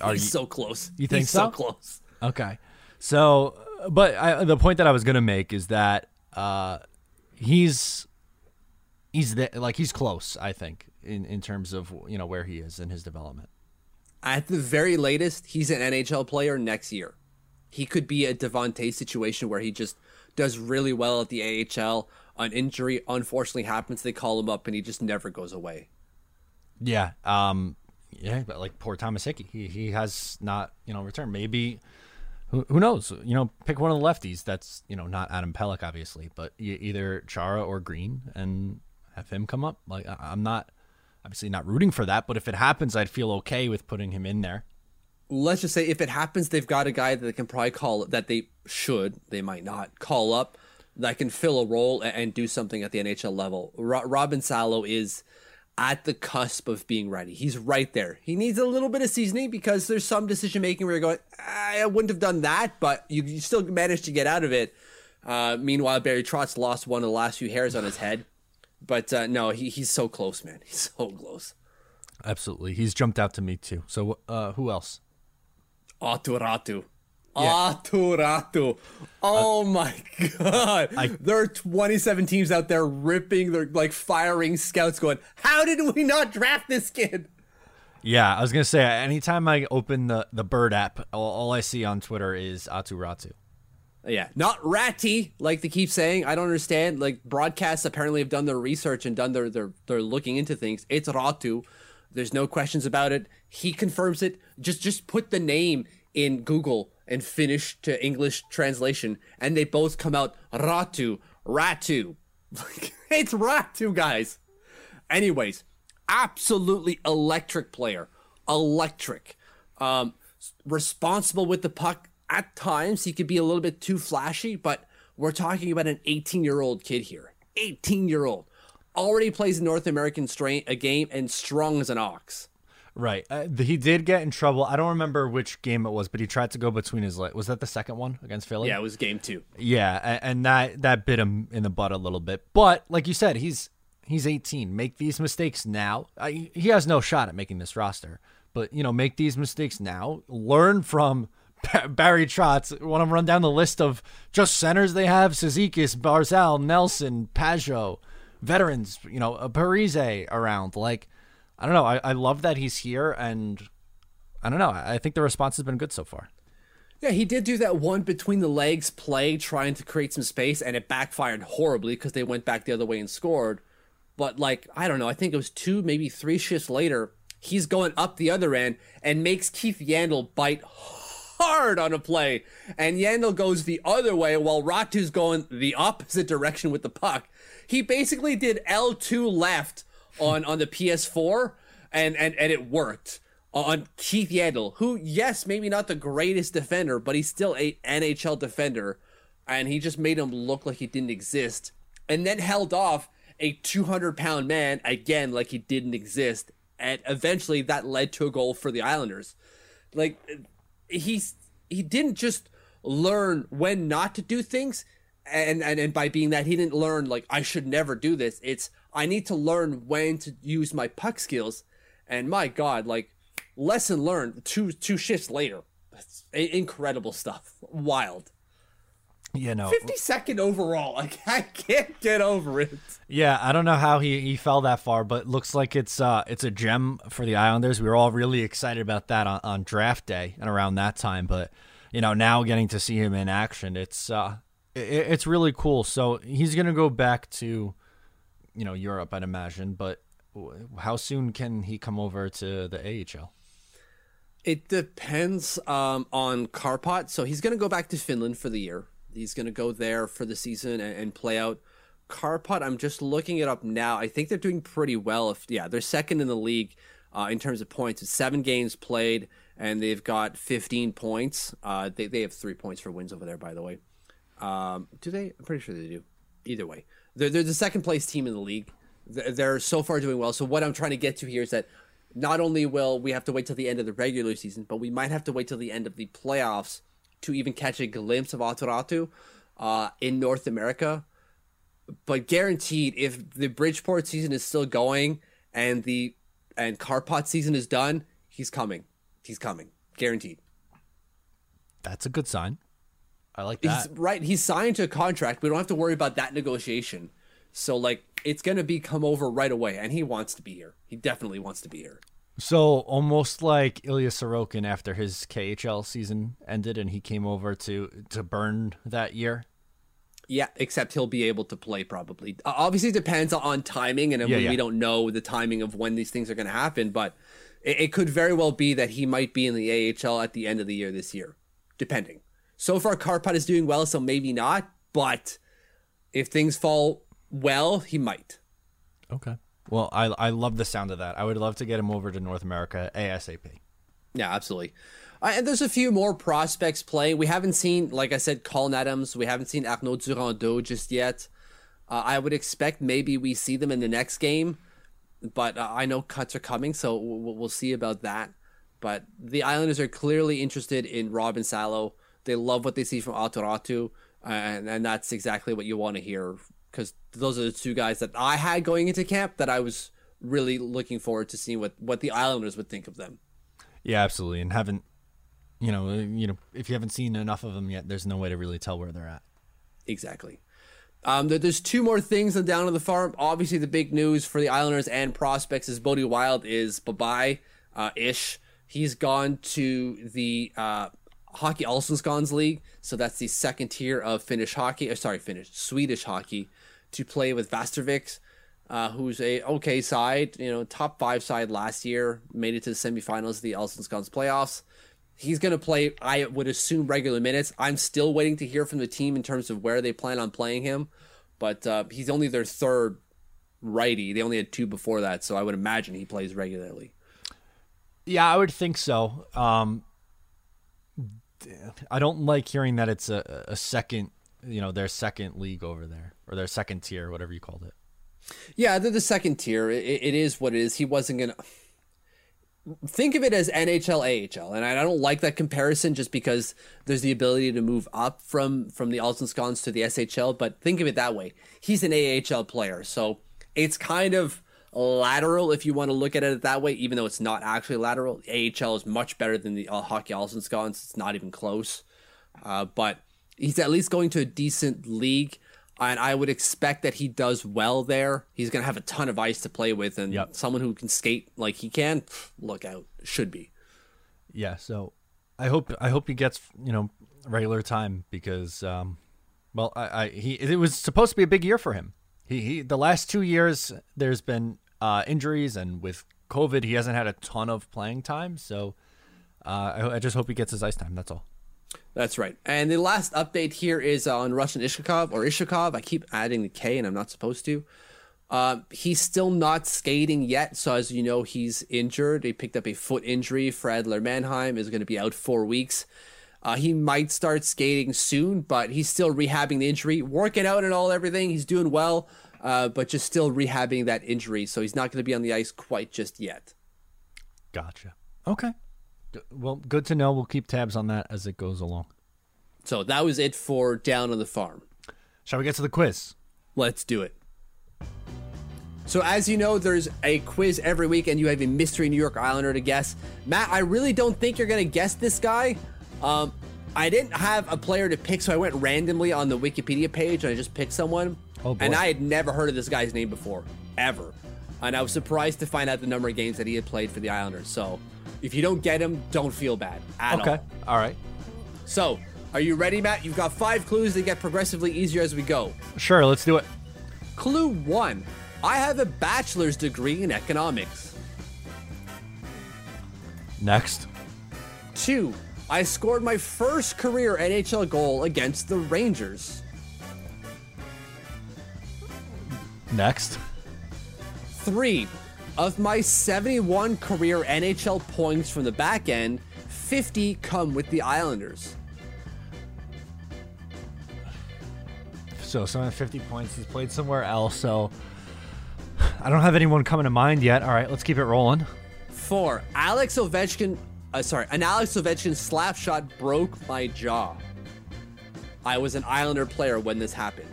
Are He's you, so close. you think He's so so? close. Okay? So, but I, the point that I was gonna make is that uh, he's he's the, like he's close. I think in in terms of you know where he is in his development. At the very latest, he's an NHL player next year. He could be a Devon Toews situation where he just does really well at the AHL. An injury unfortunately happens, they call him up, and he just never goes away. Yeah. Um. Yeah, but like poor Thomas Hickey, he he has not you know returned. Maybe who, who knows? You know, pick one of the lefties. That's you know not Adam Pelech, obviously, but either Chara or Greene, and have him come up. Like I'm not obviously not rooting for that, but if it happens, I'd feel okay with putting him in there. Let's just say if it happens, they've got a guy that they can probably call that they should, they might not call up that can fill a role and do something at the NHL level. Robin Salo is at the cusp of being ready. He's right there. He needs a little bit of seasoning because there's some decision making where you're going, I wouldn't have done that, but you, you still managed to get out of it. Uh, meanwhile, Barry Trotz lost one of the last few hairs on his head. But uh, no, he, he's so close, man. He's so close. Absolutely. He's jumped out to me too. So uh, who else? Aatu Räty. Yeah. Aatu Räty. Oh uh, my god. I, there are 27 teams out there ripping, they're like firing scouts going, How did we not draft this kid? Yeah, I was gonna say anytime I open the, the bird app, all, all I see on Twitter is Aatu Räty. Yeah, not ratty, like they keep saying. I don't understand. Like broadcasts apparently have done their research and done their their they're looking into things. It's Ratu. There's no questions about it. He confirms it. Just just put the name in Google and finish to English translation, and they both come out Ratu, Räty. it's Ratu, guys. Anyways, absolutely electric player, electric. Um, responsible with the puck at times. He could be a little bit too flashy, but we're talking about an 18 year old kid here. 18 year old already plays North American a game and strong as an ox. Right. Uh, he did get in trouble. I don't remember which game it was, but he tried to go between his legs. Was that the second one against Philly? Yeah, it was game two. Yeah, and, and that that bit him in the butt a little bit. But like you said, he's he's 18. Make these mistakes now. I, he has no shot at making this roster. But you know, make these mistakes now. Learn from Barry Trotz. Want to run down the list of just centers they have: Cizikas, Barzal, Nelson, Pageau, veterans. You know, Parise around. Like I don't know. I, I love that he's here, and I don't know. I think the response has been good so far. Yeah, he did do that one between the legs play, trying to create some space, and it backfired horribly because they went back the other way and scored. But like, I don't know. I think it was two, maybe three shifts later. He's going up the other end and makes Keith Yandle bite hard on a play, and Yandle goes the other way while Ratu's going the opposite direction with the puck. He basically did L2 left on on the PS4, and and and it worked on Keith Yandle, who yes, maybe not the greatest defender, but he's still a NHL defender, and he just made him look like he didn't exist, and then held off a 200 pound man again like he didn't exist, and eventually that led to a goal for the Islanders. Like he's he didn't just learn when not to do things and, and and by being that he didn't learn like I should never do this. It's I need to learn when to use my puck skills. And my God, like lesson learned two two shifts later. That's incredible stuff. Wild. You know, 52nd overall. Like I can't get over it. Yeah, I don't know how he, he fell that far, but looks like it's uh it's a gem for the Islanders. We were all really excited about that on, on draft day and around that time, but you know, now getting to see him in action, it's uh it's really cool. So he's gonna go back to, you know, Europe, I'd imagine. But how soon can he come over to the AHL? It depends um, on Kärpät. So he's gonna go back to Finland for the year. He's gonna go there for the season and, and play out. Kärpät, I'm just looking it up now. I think they're doing pretty well. If yeah, they're second in the league uh, in terms of points. It's seven games played, and they've got 15 points. Uh, they they have three points for wins over there, by the way. Um, do they? I'm pretty sure they do. Either way, they're, they're the second place team in the league. They're so far doing well. So what I'm trying to get to here is that not only will we have to wait till the end of the regular season, but we might have to wait till the end of the playoffs to even catch a glimpse of Aatu Räty uh, in North America. But guaranteed, if the Bridgeport season is still going and the and Kärpät season is done, he's coming. He's coming. Guaranteed. That's a good sign. I like that. He's, right. He's signed to a contract. We don't have to worry about that negotiation. So like it's gonna be come over right away, and he wants to be here. He definitely wants to be here. So almost like Ilya Sorokin after his KHL season ended, and he came over to to burn that year. Yeah, except he'll be able to play probably. Uh, obviously, depends on timing, and yeah, we, yeah. we don't know the timing of when these things are going to happen. But it, it could very well be that he might be in the AHL at the end of the year this year, depending. So far, Kärpät is doing well, so maybe not. But if things fall well, he might. Okay. Well, I I love the sound of that. I would love to get him over to North America ASAP. Yeah, absolutely. Uh, and there's a few more prospects playing. We haven't seen, like I said, Colin Adams. We haven't seen Arnaud Durandeau just yet. Uh, I would expect maybe we see them in the next game, but uh, I know cuts are coming, so we'll, we'll see about that. But the Islanders are clearly interested in Robin Salo. They love what they see from Aatu Räty, and, and that's exactly what you want to hear because those are the two guys that I had going into camp that I was really looking forward to seeing what, what the Islanders would think of them. Yeah, absolutely. And haven't you know, you know, if you haven't seen enough of them yet, there's no way to really tell where they're at. Exactly. Um, there's two more things on down to the farm. Obviously, the big news for the Islanders and prospects is Bode Wilde is bye bye uh, ish. He's gone to the uh, Hockey Allsvenskan League, so that's the second tier of Finnish hockey. Or uh, sorry, Finnish Swedish hockey to play with Västervik, uh, who's a okay side. You know, top five side last year, made it to the semifinals of the Allsvenskan playoffs he's going to play, I would assume, regular minutes. I'm still waiting to hear from the team in terms of where they plan on playing him, but uh, he's only their third righty. They only had two before that, so I would imagine he plays regularly. Yeah, I would think so. Um, I don't like hearing that it's a, a second, you know, their second league over there or their second tier, whatever you called it. Yeah, they're the second tier. It, it is what it is. He wasn't gonna think of it as NHL AHL and I don't like that comparison just because there's the ability to move up from from the Allsvenskans to the SHL but think of it that way he's an AHL player so it's kind of lateral if you want to look at it that way even though it's not actually lateral AHL is much better than the uh, hockey Allsvenskans it's not even close uh, but he's at least going to a decent league and I would expect that he does well there. He's going to have a ton of ice to play with, and yep. someone who can skate like he can, look out, should be. Yeah, so I hope I hope he gets you know regular time because, um, well, I, I he it was supposed to be a big year for him. He he the last two years there's been uh, injuries, and with COVID he hasn't had a ton of playing time. So uh, I, I just hope he gets his ice time. That's all. That's right. And the last update here is on Ruslan Ishakov or Ishakov. I keep adding the K and I'm not supposed to. Uh, he's still not skating yet. So, as you know, he's injured. He picked up a foot injury. Fredler Manheim is going to be out four weeks. Uh, he might start skating soon, but he's still rehabbing the injury, working out and all everything. He's doing well, uh, but just still rehabbing that injury. So, he's not going to be on the ice quite just yet. Gotcha. Okay. Well, good to know. We'll keep tabs on that as it goes along. So that was it for Down on the Farm. Shall we get to the quiz? Let's do it. So, as you know, there's a quiz every week, and you have a mystery New York Islander to guess. Matt, I really don't think you're going to guess this guy. Um, I didn't have a player to pick, so I went randomly on the Wikipedia page and I just picked someone. Oh and I had never heard of this guy's name before, ever. And I was surprised to find out the number of games that he had played for the Islanders. So, if you don't get him, don't feel bad at okay. all. All right. So, are you ready, Matt? You've got five clues. They get progressively easier as we go. Sure, let's do it. Clue one I have a bachelor's degree in economics. Next. Two, I scored my first career NHL goal against the Rangers. Next. Three, of my 71 career NHL points from the back end, 50 come with the Islanders. So some of the 50 points he's played somewhere else. So I don't have anyone coming to mind yet. All right, let's keep it rolling. Four. Alex Ovechkin. Uh, sorry, an Alex Ovechkin slap shot broke my jaw. I was an Islander player when this happened.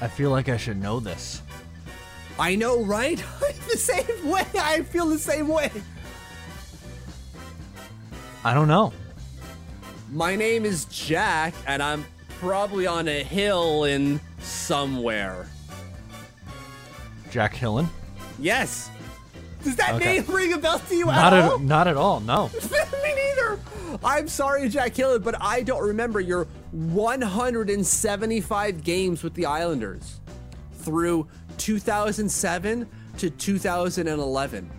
I feel like I should know this. I know, right? the same way. I feel the same way. I don't know. My name is Jack, and I'm probably on a hill in somewhere. Jack Hillen? Yes. Does that okay. name ring a bell to you not at, all? Not at all, no. Me neither. I'm sorry, Jack Hillen, but I don't remember your 175 games with the Islanders through 2007 to 2011.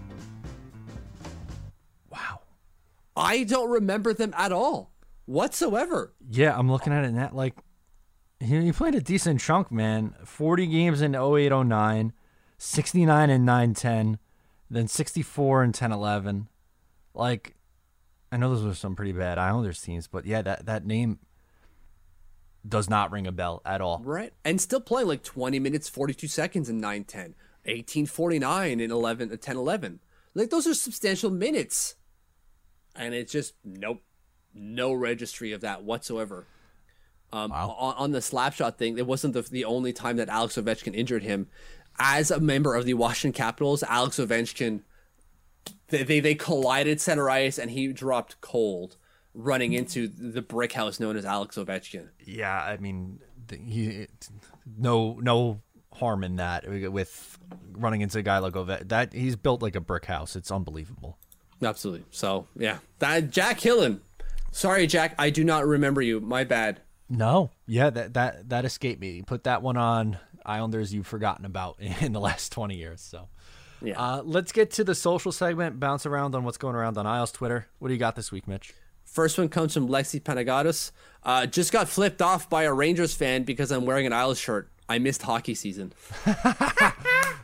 Wow. I don't remember them at all whatsoever. Yeah, I'm looking at it now. Like, he, played a decent chunk, man. 40 games in 08 09, 69 and 9 10, then 64 and 10 11. Like, I know those were some pretty bad Islanders teams, but yeah, that, that name does not ring a bell at all. Right. And still playing like 20 minutes, 42 seconds in 9 10, 1849 in 11, uh, 10 11. Like, those are substantial minutes. And it's just, nope, no registry of that whatsoever. Um, Wow. on, on the slap shot thing, it wasn't the, the only time that Alex Ovechkin injured him. As a member of the Washington Capitals, Alex Ovechkin, they, they, they collided center ice and he dropped cold running into the brick house known as Alex Ovechkin. Yeah, I mean, he no no harm in that with running into a guy like Ovechkin. That he's built like a brick house. It's unbelievable. Absolutely. So, yeah. That Jack Hillen. Sorry, Jack. I do not remember you. My bad. No, yeah, that that that escaped me. Put that one on Islanders you've forgotten about in the last twenty years. So, Yeah. uh, let's get to the social segment. Bounce around on what's going around on Isles Twitter. What do you got this week, Mitch? First one comes from Lexi Panagatos. Uh, just got flipped off by a Rangers fan because I'm wearing an Isles shirt. I missed hockey season.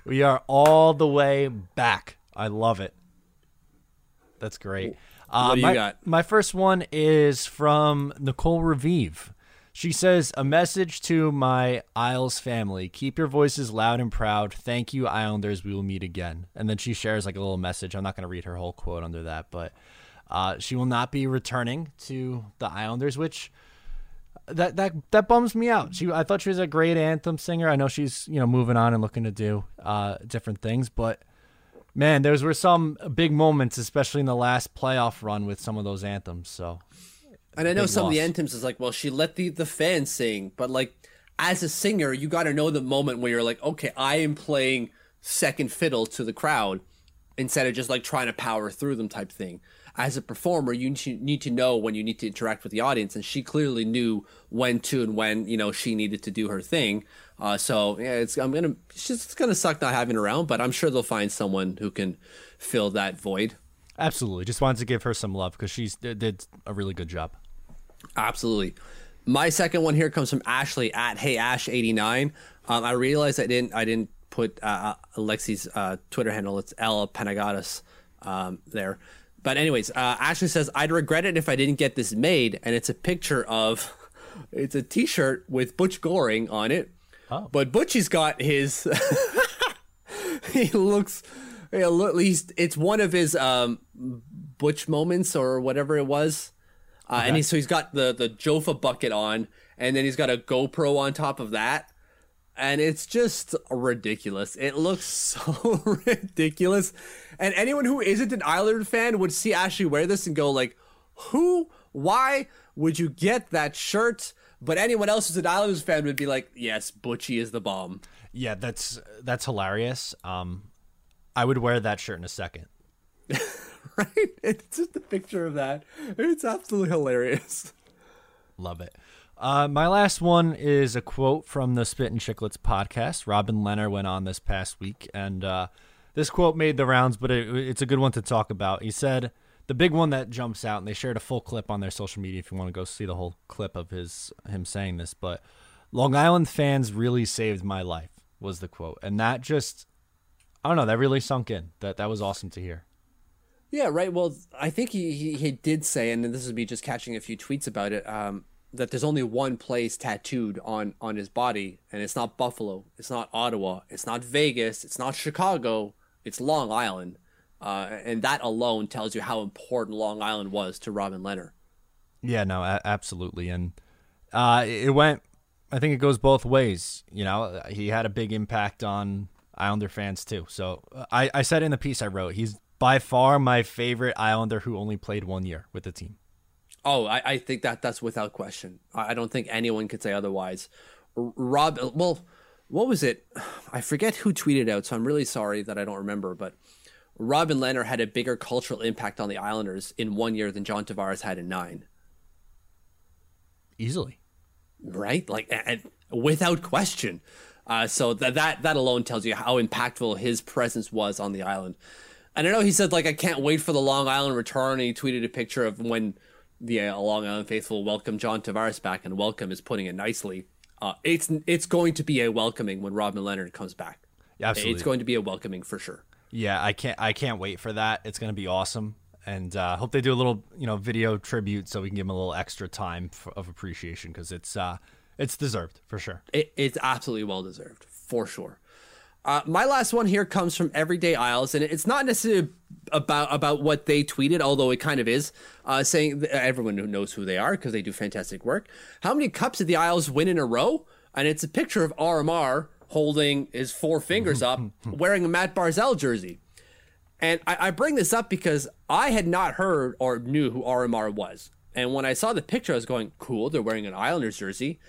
We are all the way back. I love it. That's great. Uh, What do you my, got? My first one is from Nicole Raviv. She says, A message to my Isles family. Keep your voices loud and proud. Thank you, Islanders. We will meet again. And then she shares like a little message. I'm not going to read her whole quote under that, but uh, she will not be returning to the Islanders, which that that that bums me out. She I thought she was a great anthem singer. I know she's you know moving on and looking to do uh, different things, but man, those were some big moments, especially in the last playoff run with some of those anthems. So And I know some of the anthems is like, well, she let the, the fans sing, but like as a singer, you got to know the moment where you're like, okay, I am playing second fiddle to the crowd instead of just like trying to power through them type thing. As a performer, you need to, know when you need to interact with the audience, and she clearly knew when to and when you know she needed to do her thing. Uh, so yeah, it's I'm gonna it's just gonna suck not having her around, but I'm sure they'll find someone who can fill that void. absolutely, just wanted to give her some love because she's did, did a really good job. Absolutely. My second one here comes from Ashley at Hey Ash eighty nine. Um, I realized I didn't I didn't put uh, Alexi's uh, Twitter handle. It's Ella Panagatos um, there. But anyways, uh, Ashley says I'd regret it if I didn't get this made, and it's a picture of it's a T-shirt with Butch Goring on it. But Butchie's got his. he looks. At least it's one of his um, Butch moments or whatever it was. Uh, And he, so he's got the the Jofa bucket on, and then he's got a GoPro on top of that, and it's just ridiculous. It looks so ridiculous, and anyone who isn't an Islander fan would see Ashley wear this and go like, "Who? Why would you get that shirt?" But anyone else who's an Islanders fan would be like, "Yes, Butchie is the bomb." Yeah, that's that's hilarious. Um, I would wear that shirt in a second. right? It's just a picture of that. It's absolutely hilarious. Love it. Uh, my last one is a quote from the Spit and Chicklets podcast. Robin Lehner went on this past week, and uh, this quote made the rounds, but it, it's a good one to talk about. He said, the big one that jumps out, and they shared a full clip on their social media if you want to go see the whole clip of his him saying this, but Long Island fans really saved my life was the quote, and that just I don't know that really sunk in. That that was awesome to hear. Yeah, right. Well, I think he, he, he did say, and this is me just catching a few tweets about it, um, that there's only one place tattooed on, on his body, and it's not Buffalo, it's not Ottawa, it's not Vegas, it's not Chicago, it's Long Island. Uh, and that alone tells you how important Long Island was to Robin Lehner. Yeah, no, absolutely, and uh, it went. I think it goes both ways. You know, he had a big impact on Islander fans too. So I, I said in the piece I wrote, he's by far my favorite Islander who only played one year with the team. Oh, I, I think that that's without question. I, I don't think anyone could say otherwise. Rob, well, what was it? I forget who tweeted out, so I'm really sorry that I don't remember. But Robin Lehner had a bigger cultural impact on the Islanders in one year than John Tavares had in nine. Easily. Right? Like, and without question. Uh, so that that that alone tells you how impactful his presence was on the island. And I know he said like I can't wait for the Long Island return. And he tweeted a picture of when the uh, Long Island faithful welcome John Tavares back, and welcome is putting it nicely. Uh, it's it's going to be a welcoming when Robin Lehner comes back. Yeah, absolutely. It's going to be a welcoming for sure. Yeah, I can't I can't wait for that. It's going to be awesome, and uh, hope they do a little you know video tribute so we can give him a little extra time for, of appreciation because it's uh it's deserved for sure. It, it's absolutely well deserved for sure. Uh, my last one here comes from Everyday Isles, and it's not necessarily about about what they tweeted, although it kind of is, uh, saying everyone knows who they are because they do fantastic work. How many cups did the Isles win in a row? And it's a picture of RMR holding his four fingers up, wearing a Matt Barzal jersey. And I, I bring this up because I had not heard or knew who RMR was. And when I saw the picture, I was going, cool, they're wearing an Islanders jersey.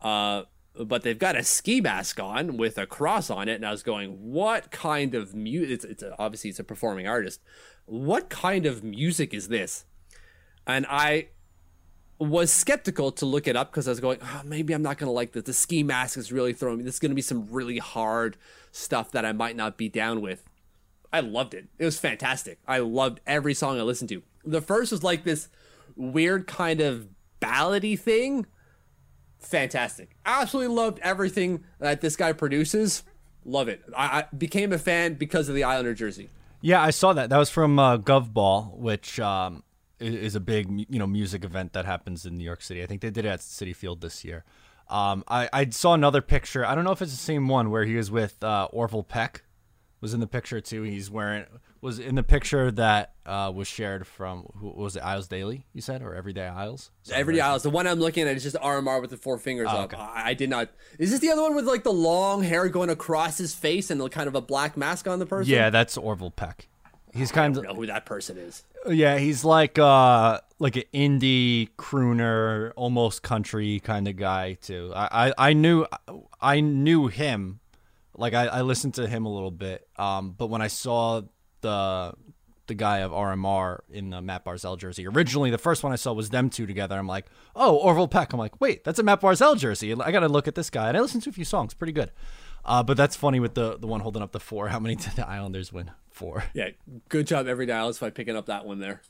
Uh, but they've got a ski mask on with a cross on it, and I was going, "What kind of music? It's, it's a, obviously it's a performing artist. What kind of music is this?" And I was skeptical to look it up because I was going, oh, "Maybe I'm not going to like this. The ski mask is really throwing me. This is going to be some really hard stuff that I might not be down with." I loved it. It was fantastic. I loved every song I listened to. The first was like this weird kind of ballady thing fantastic. Absolutely loved everything that this guy produces. Love it. I, I, became a fan because of the Islander jersey. Yeah, I saw that. That was from uh, Govball, which um, is a big you know music event that happens in New York City. I think they did it at Citi Field this year. Um, I, I saw another picture. I don't know if it's the same one where he was with uh, Orville Peck. Was in the picture too. He's wearing was in the picture that uh, was shared from who was it Isles Daily? You said or Everyday Isles? Everyday Isles. The one I'm looking at is just RMR with the four fingers Oh, up. okay. I, I did not. Is this the other one with like the long hair going across his face and the kind of a black mask on the person? Yeah, that's Orville Peck. He's kind of know who that person is. Yeah, he's like uh like an indie crooner, almost country kind of guy too. I, I, I knew I knew him, like I, I listened to him a little bit. Um, but when I saw the the guy of RMR in the Matt Barzal jersey, originally the first one I saw was them two together. I'm like, oh, Orville Peck. I'm like, wait, that's a Matt Barzal jersey. I got to look at this guy, and I listened to a few songs, pretty good. Uh, but that's funny with the the one holding up the four. How many did the Islanders win? Four. Yeah, good job, Everyday Isles, by picking up that one there.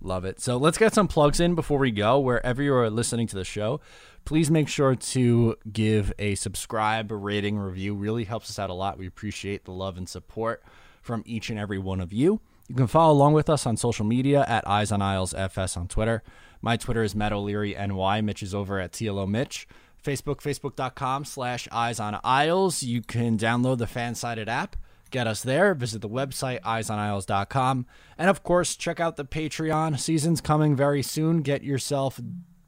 Love it. So let's get some plugs in before we go. Wherever you are listening to the show, please make sure to give a subscribe, a rating, review. Really helps us out a lot. We appreciate the love and support from each and every one of you. You can follow along with us on social media at Eyes on Isles FS on Twitter. My Twitter is Matt O'Leary NY. Mitch is over at TLO Mitch. Facebook, facebook.com slash Eyes on Isles. You can download the FanSided app. Get us there. Visit the website, eyesonisles.com. And of course, check out the Patreon. Season's coming very soon. Get yourself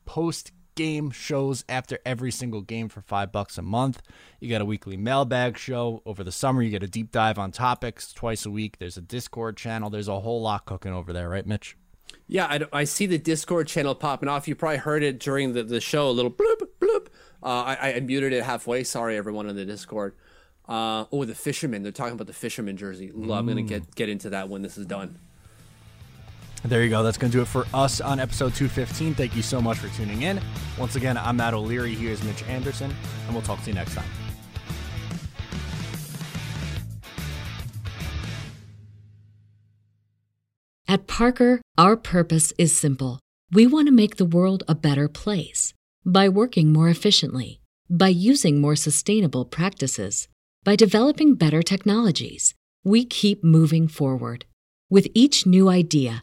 post game shows after every single game for five bucks a month. You got a weekly mailbag show over the summer. You get a deep dive on topics twice a week. There's a Discord channel. There's a whole lot cooking over there, right, Mitch? Yeah, I, I see the Discord channel popping off. You probably heard it during the, the show, a little bloop, bloop. Uh, I, I muted it halfway. Sorry, everyone in the Discord. Uh, oh, the fisherman. They're talking about the fisherman jersey. Lo- I'm going to get, get into that when this is done. There you go. That's going to do it for us on episode 215. Thank you so much for tuning in. Once again, I'm Matt O'Leary. He is Mitch Anderson, and we'll talk to you next time. At Parker, our purpose is simple. We want to make the world a better place by working more efficiently, by using more sustainable practices, by developing better technologies. We keep moving forward. With each new idea,